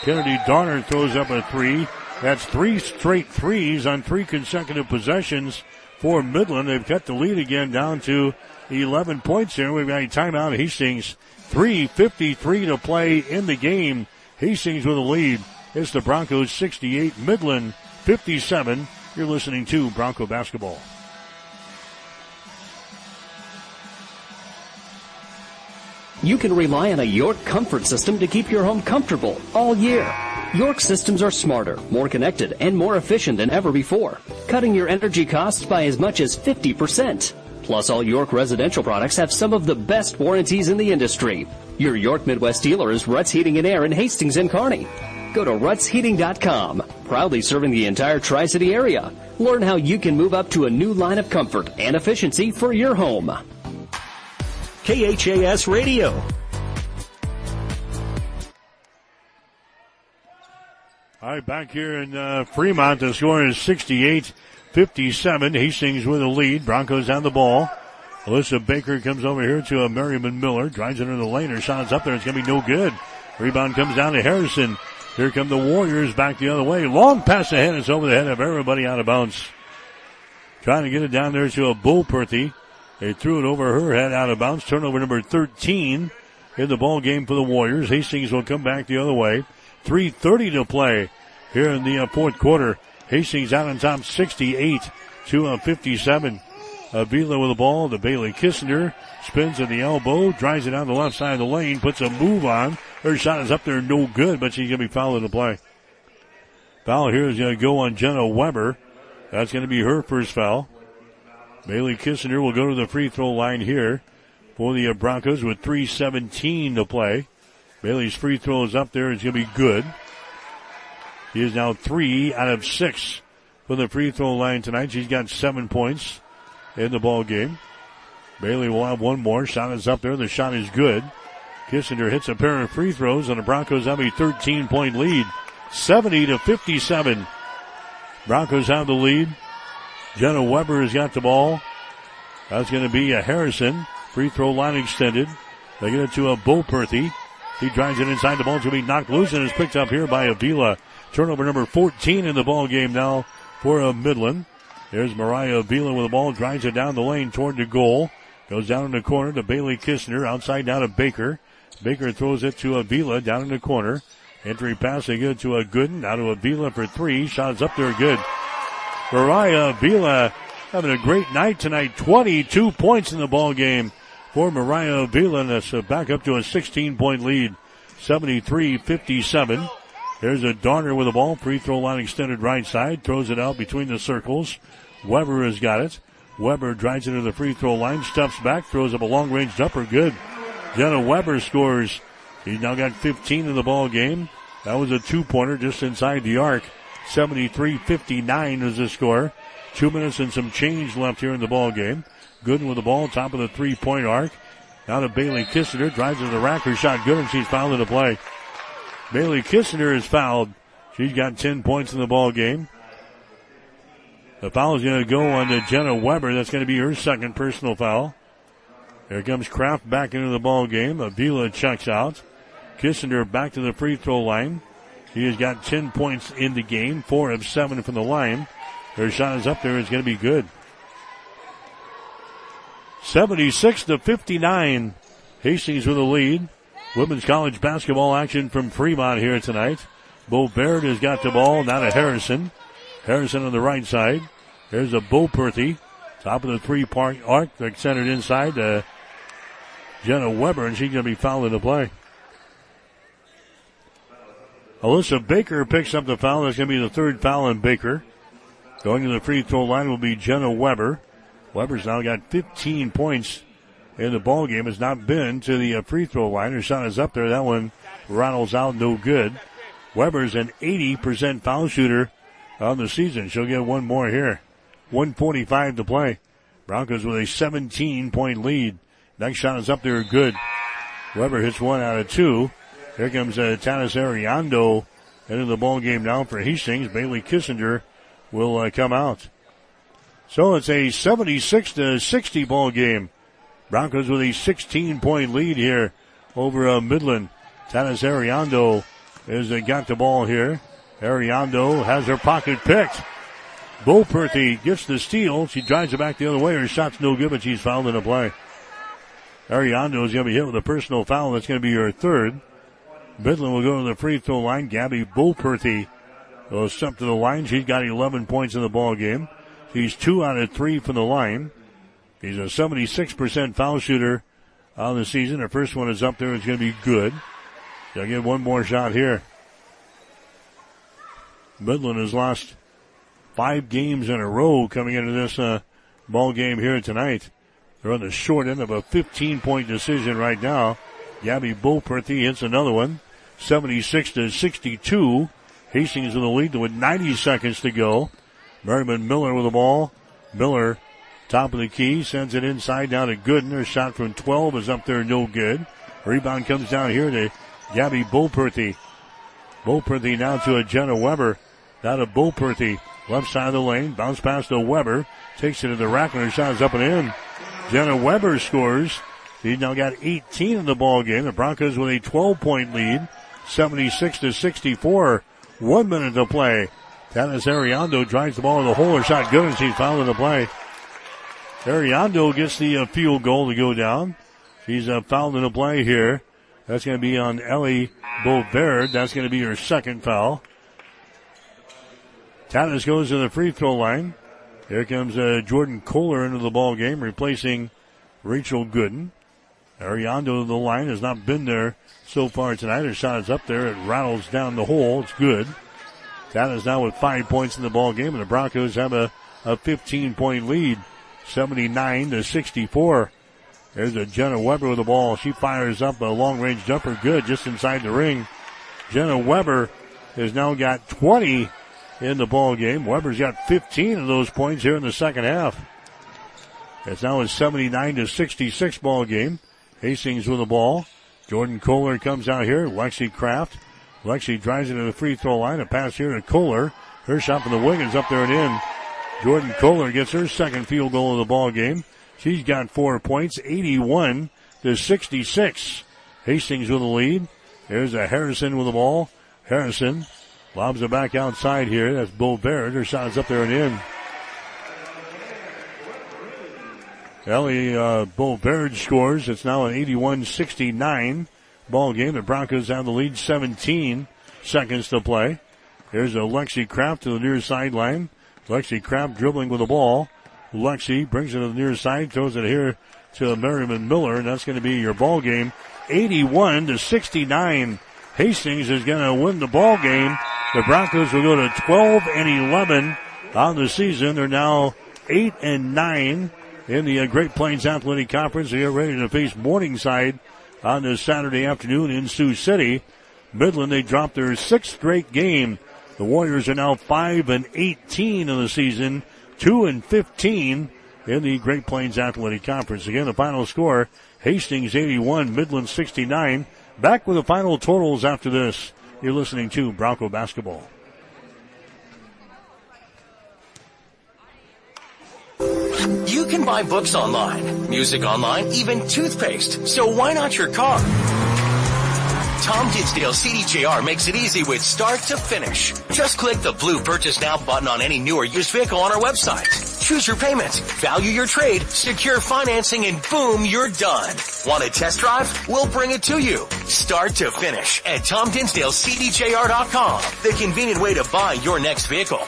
Kennedy Donner throws up a three. That's three straight threes on three consecutive possessions for Midland. They've cut the lead again down to 11 points here. We've got a timeout. Hastings 3.53 to play in the game. Hastings with a lead. It's the Broncos 68, Midland 57. You're listening to Bronco Basketball. You can rely on a York comfort system to keep your home comfortable all year. York systems are smarter, more connected, and more efficient than ever before, cutting your energy costs by as much as 50%. Plus, all York residential products have some of the best warranties in the industry. Your York Midwest dealer is Ruts Heating and Air in Hastings and Kearney. Go to rutsheating.com, proudly serving the entire Tri-City area. Learn how you can move up to a new line of comfort and efficiency for your home. KHAS Radio. All right, back here in uh, Fremont, the score is 68-57. Hastings with a lead. Broncos on the ball. Alyssa Baker comes over here to a Miriam Miller. Drives it into the lane. Her shot's up there. It's going to be no good. Rebound comes down to Harrison. Here come the Warriors back the other way. Long pass ahead. It's over the head of everybody out of bounds. Trying to get it down there to a Boperthy. They threw it over her head out of bounds. Turnover number 13 in the ball game for the Warriors. Hastings will come back the other way. 3.30 to play here in the uh, fourth quarter. Hastings out on top 68 to uh, 57. Avila with the ball The Bailey Kissinger. Spins at the elbow, drives it down the left side of the lane, puts a move on. Her shot is up there, no good, but she's going to be fouled in the play. Foul here is going to go on Jenna Weber. That's going to be her first foul. Bailey Kissinger will go to the free throw line here for the Broncos with 3.17 to play. Bailey's free throw is up there. It's going to be good. He is now three out of six from the free throw line tonight. She's got seven points in the ball game. Bailey will have one more. Shot is up there. The shot is good. Kissinger hits a pair of free throws, and the Broncos have a 13 point lead. 70 to 57. Broncos have the lead. Jenna Weber has got the ball. That's going to be a Harrison. Free throw line extended. They get it to a Boperthy. He drives it inside. The ball's going to be knocked loose and is picked up here by Avila. Turnover number 14 in the ball game now for a Midland. There's Mariah Avila with the ball. Drives it down the lane toward the goal. Goes down in the corner to Bailey Kissinger, Outside down to Baker. Baker throws it to Avila down in the corner. Entry pass they get to a Gooden. Now to Avila for three. Shots up there good. Mariah Avila having a great night tonight. 22 points in the ball game for Mariah Avila. And that's back up to a 16 point lead. 73-57. There's a Darner with the ball. Free throw line extended right side. Throws it out between the circles. Weber has got it. Weber drives it to the free throw line. Steps back. Throws up a long range jumper. Good. Jenna Weber scores. He's now got 15 in the ball game. That was a two pointer just inside the arc. 73-59 is the score. Two minutes and some change left here in the ball game. Gooden with the ball, top of the three point arc. Now to Bailey Kissinger, drives to the rack, her shot good, and she's fouled in the play. Bailey Kissinger is fouled. She's got 10 points in the ball game. The foul is going to go on to Jenna Weber. That's going to be her second personal foul. Here comes Kraft back into the ball game. Avila checks out. Kissinger back to the free throw line. She has got 10 points in the game, four of seven from the line. Her shot is up there. It's going to be good. 76 to 59. Hastings with the lead. Women's college basketball action from Fremont here tonight. Bovaird has got the ball. Now to Harrison. Harrison on the right side. There's a Boperthy. Top of the three part arc. They're centered inside to Jenna Weber, and she's going to be fouled into play. Alyssa Baker picks up the foul. That's going to be the third foul on Baker. Going to the free throw line will be Jenna Weber. Weber's now got 15 points in the ball game. Has not been to the uh, free throw line. Her shot is up there. That one rattles out, no good. Weber's an 80% foul shooter on the season. She'll get one more here. 145 to play. Broncos with a 17 point lead. Next shot is up there, good. Weber hits one out of two. Here comes uh, Tanis Ariando into the ball game now for Hastings. Bailey Kissinger will uh, come out. So it's a 76 to 60 ball game. Broncos with a 16 point lead here over uh, Midland. Tanis Ariando has uh, got the ball here. Ariando has her pocket picked. Boperthy gets the steal. She drives it back the other way. Her shot's no good, but she's fouled in a play. Ariando is going to be hit with a personal foul. That's going to be her third. Midland will go to the free throw line. Gabby Boperthy will step to the line. She's got 11 points in the ball game. She's two out of three from the line. He's a 76% foul shooter on the season. The first one is up there. It's going to be good. She'll get one more shot here. Midland has lost five games in a row coming into this uh, ball game here tonight. They're on the short end of a 15 point decision right now. Gabby Boperthy hits another one. 76 to 62. Hastings in the lead with 90 seconds to go. Miriam Miller with the ball. Miller, top of the key, sends it inside down to Gooden. Her shot from 12 is up there, no good. Rebound comes down here to Gabby Boperthy. Boperthy now to a Jenna Weber. Down to Boperthy. Left side of the lane. Bounce pass to Weber. Takes it to the rack and her shot is up and in. Jenna Weber scores. She's now got 18 in the ball game. The Broncos with a 12 point lead. 76 to 64. One minute to play. Tanis Ariando drives the ball in the hole. Her shot good and she's fouled in the play. Ariando gets the uh, field goal to go down. She's uh, fouled in the play here. That's going to be on Ellie Bovaird. That's going to be her second foul. Tanis goes to the free throw line. Here comes uh, Jordan Kohler into the ball game, replacing Rachel Gooden. Ariando to the line has not been there so far tonight. Her shot is up there. It rattles down the hole. It's good. Tanis now with five points in the ball game, and the Broncos have a, a 15 point lead, 79 to 64. There's a Jenna Weber with the ball. She fires up a long range jumper, good, just inside the ring. Jenna Weber has now got 20 in the ball game. Weber's got 15 of those points here in the second half. It's now a 79 to 66 ball game. Hastings with the ball. Jordan Kohler comes out here. Lexi Kraft. Lexi drives into the free throw line. A pass here to Kohler. Her shot from the wing is up there and in. Jordan Kohler gets her second field goal of the ball game. She's got four points, 81 to 66. Hastings with the lead. There's a Harrison with the ball. Harrison lobs it back outside here. That's Bovaird. Her shot is up there and in. Ellie uh, Bovaird scores. It's now an 81-69 ball game. The Broncos have the lead 17 seconds to play. There's a Lexi Kraft to the near sideline. Lexi Kraft dribbling with the ball. Lexi brings it to the near side, throws it here to Miriam Miller, and that's going to be your ball game. 81 to 69. Hastings is going to win the ball game. The Broncos will go to 12 and 11 on the season. They're now 8 and 9 in the Great Plains Athletic Conference. They are ready to face Morningside on this Saturday afternoon in Sioux City. Midland, they dropped their sixth straight game. The Warriors are now 5 and 18 in the season, 2 and 15 in the Great Plains Athletic Conference. Again, the final score, Hastings 81, Midland 69. Back with the final totals after this. You're listening to Bronco Basketball. You can buy books online, music online, even toothpaste. So why not your car? Tom Dinsdale CDJR makes it easy with start to finish. Just click the blue purchase now button on any new or used vehicle on our website. Choose your payment, value your trade, secure financing, and boom, you're done. Want a test drive? We'll bring it to you. Start to finish at TomDinsdaleCDJR.com. The convenient way to buy your next vehicle.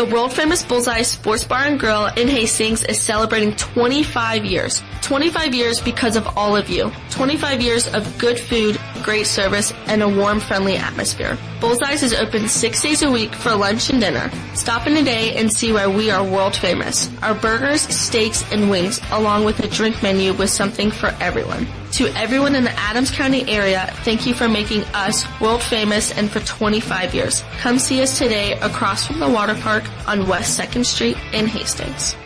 The world famous Bullseye Sports Bar and Grill in Hastings is celebrating 25 years. 25 years because of all of you. 25 years of good food, great service, and a warm, friendly atmosphere. Bullseye's is open six days a week for lunch and dinner. Stop in today and see why we are world famous. Our burgers, steaks, and wings, along with a drink menu with something for everyone. To everyone in the Adams County area, thank you for making us world famous and for 25 years. Come see us today across from the water park on West 2nd Street in Hastings.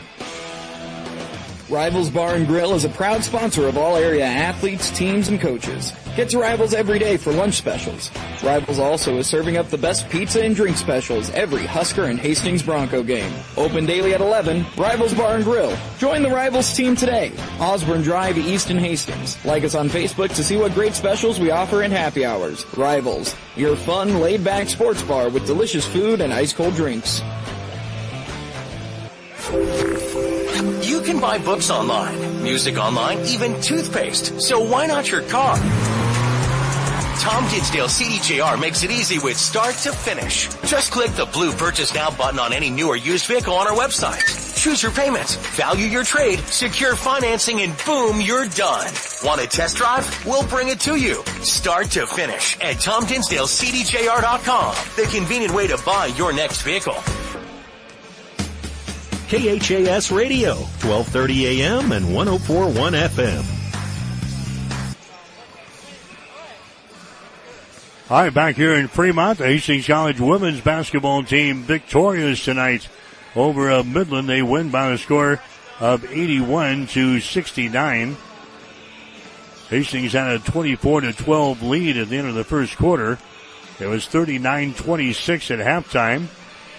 Rivals Bar and Grill is a proud sponsor of all area athletes, teams, and coaches. Get to Rivals every day for lunch specials. Rivals also is serving up the best pizza and drink specials every Husker and Hastings Bronco game. Open daily at 11, Rivals Bar and Grill. Join the Rivals team today. Osborne Drive, East and Hastings. Like us on Facebook to see what great specials we offer in happy hours. Rivals, your fun, laid-back sports bar with delicious food and ice-cold drinks. You can buy books online, music online, even toothpaste. So why not your car? Tom Dinsdale CDJR makes it easy with start to finish. Just click the blue purchase now button on any new or used vehicle on our website. Choose your payments, value your trade, secure financing, and boom, you're done. Want a test drive? We'll bring it to you. Start to finish at TomDinsdaleCDJR.com. The convenient way to buy your next vehicle. KHAS Radio, 1230 AM and 1041 FM. All right, back here in Fremont, the Hastings College women's basketball team victorious tonight over uh, Midland. They win by a score of 81 to 69. Hastings had a 24 to 12 lead at the end of the first quarter. It was 39-26 at halftime.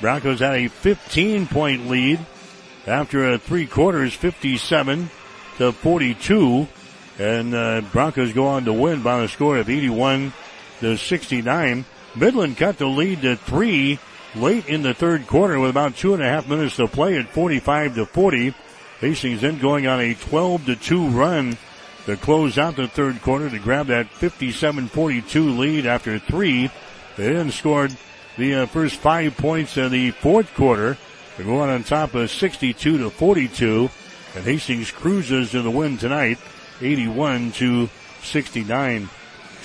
Broncos had a 15 point lead after a three quarters, 57 to 42. And uh, Broncos go on to win by a score of 81 to 69. Midland cut the lead to three late in the third quarter with about two and a half minutes to play at 45 to 40. Hastings then going on a 12 to 2 run to close out the third quarter to grab that 57-42 lead after three. They then scored the uh, first five points in the fourth quarter to go on on top of 62 to 42. And Hastings cruises to the win tonight, 81 to 69.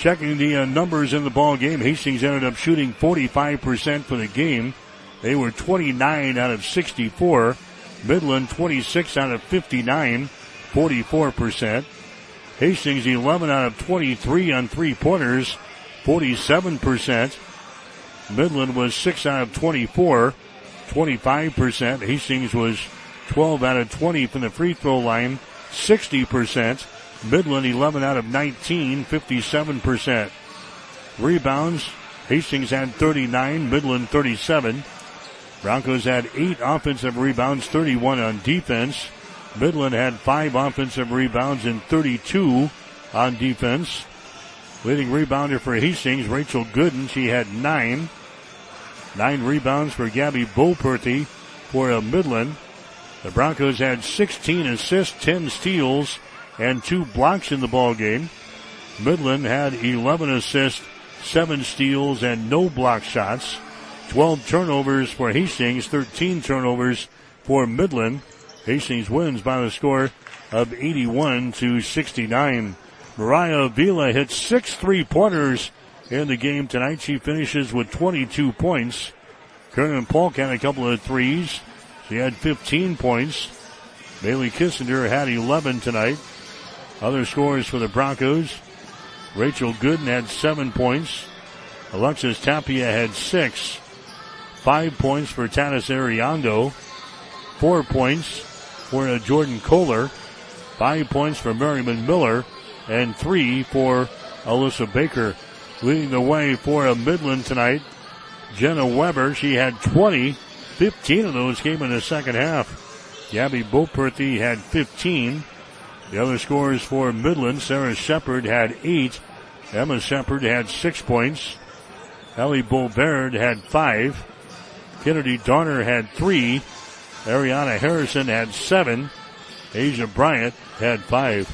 Checking the uh, numbers in the ball game, Hastings ended up shooting 45% for the game. They were 29 out of 64. Midland 26 out of 59, 44%. Hastings 11 out of 23 on three pointers, 47%. Midland was 6 out of 24, 25%. Hastings was 12 out of 20 from the free throw line, 60%. Midland 11 out of 19, 57%. Rebounds, Hastings had 39, Midland 37. Broncos had 8 offensive rebounds, 31 on defense. Midland had 5 offensive rebounds and 32 on defense. Leading rebounder for Hastings, Rachel Gooden, she had 9. 9 rebounds for Gabby Boperthy for Midland. The Broncos had 16 assists, 10 steals, and two blocks in the ball game. Midland had 11 assists, seven steals, and no block shots. 12 turnovers for Hastings, 13 turnovers for Midland. Hastings wins by the score of 81 to 69. Mariah Avila hit six three-pointers in the game tonight. She finishes with 22 points. Kernan Polk had a couple of threes. She had 15 points. Bailey Kissinger had 11 tonight. Other scores for the Broncos. Rachel Gooden had seven points. Alexis Tapia had six. Five points for Tanis Ariando. Four points for uh, Jordan Kohler. Five points for Miriam Miller. And three for Alyssa Baker. Leading the way for a Midland tonight. Jenna Weber, she had 20. 15 of those came in the second half. Gabby Boperthy had 15. The other scores for Midland, Sarah Shepard had eight. Emma Shepard had six points. Ellie Bovaird had five. Kennedy Donner had three. Ariana Harrison had seven. Asia Bryant had five.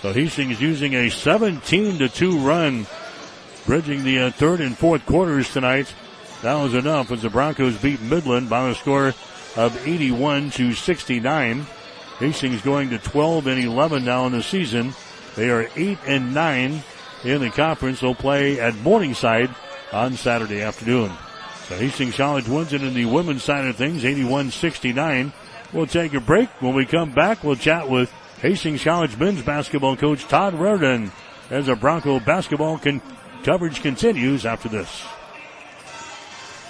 So Hastings using a 17 to 2 run, bridging the uh, third and fourth quarters tonight. That was enough as the Broncos beat Midland by a score of 81 to 69. Hastings going to 12 and 11 now in the season. They are 8 and 9 in the conference. They'll play at Morningside on Saturday afternoon. So Hastings College wins it in the women's side of things, 81-69. We'll take a break. When we come back, we'll chat with Hastings College men's basketball coach Todd Reardon as the Bronco basketball con- coverage continues after this.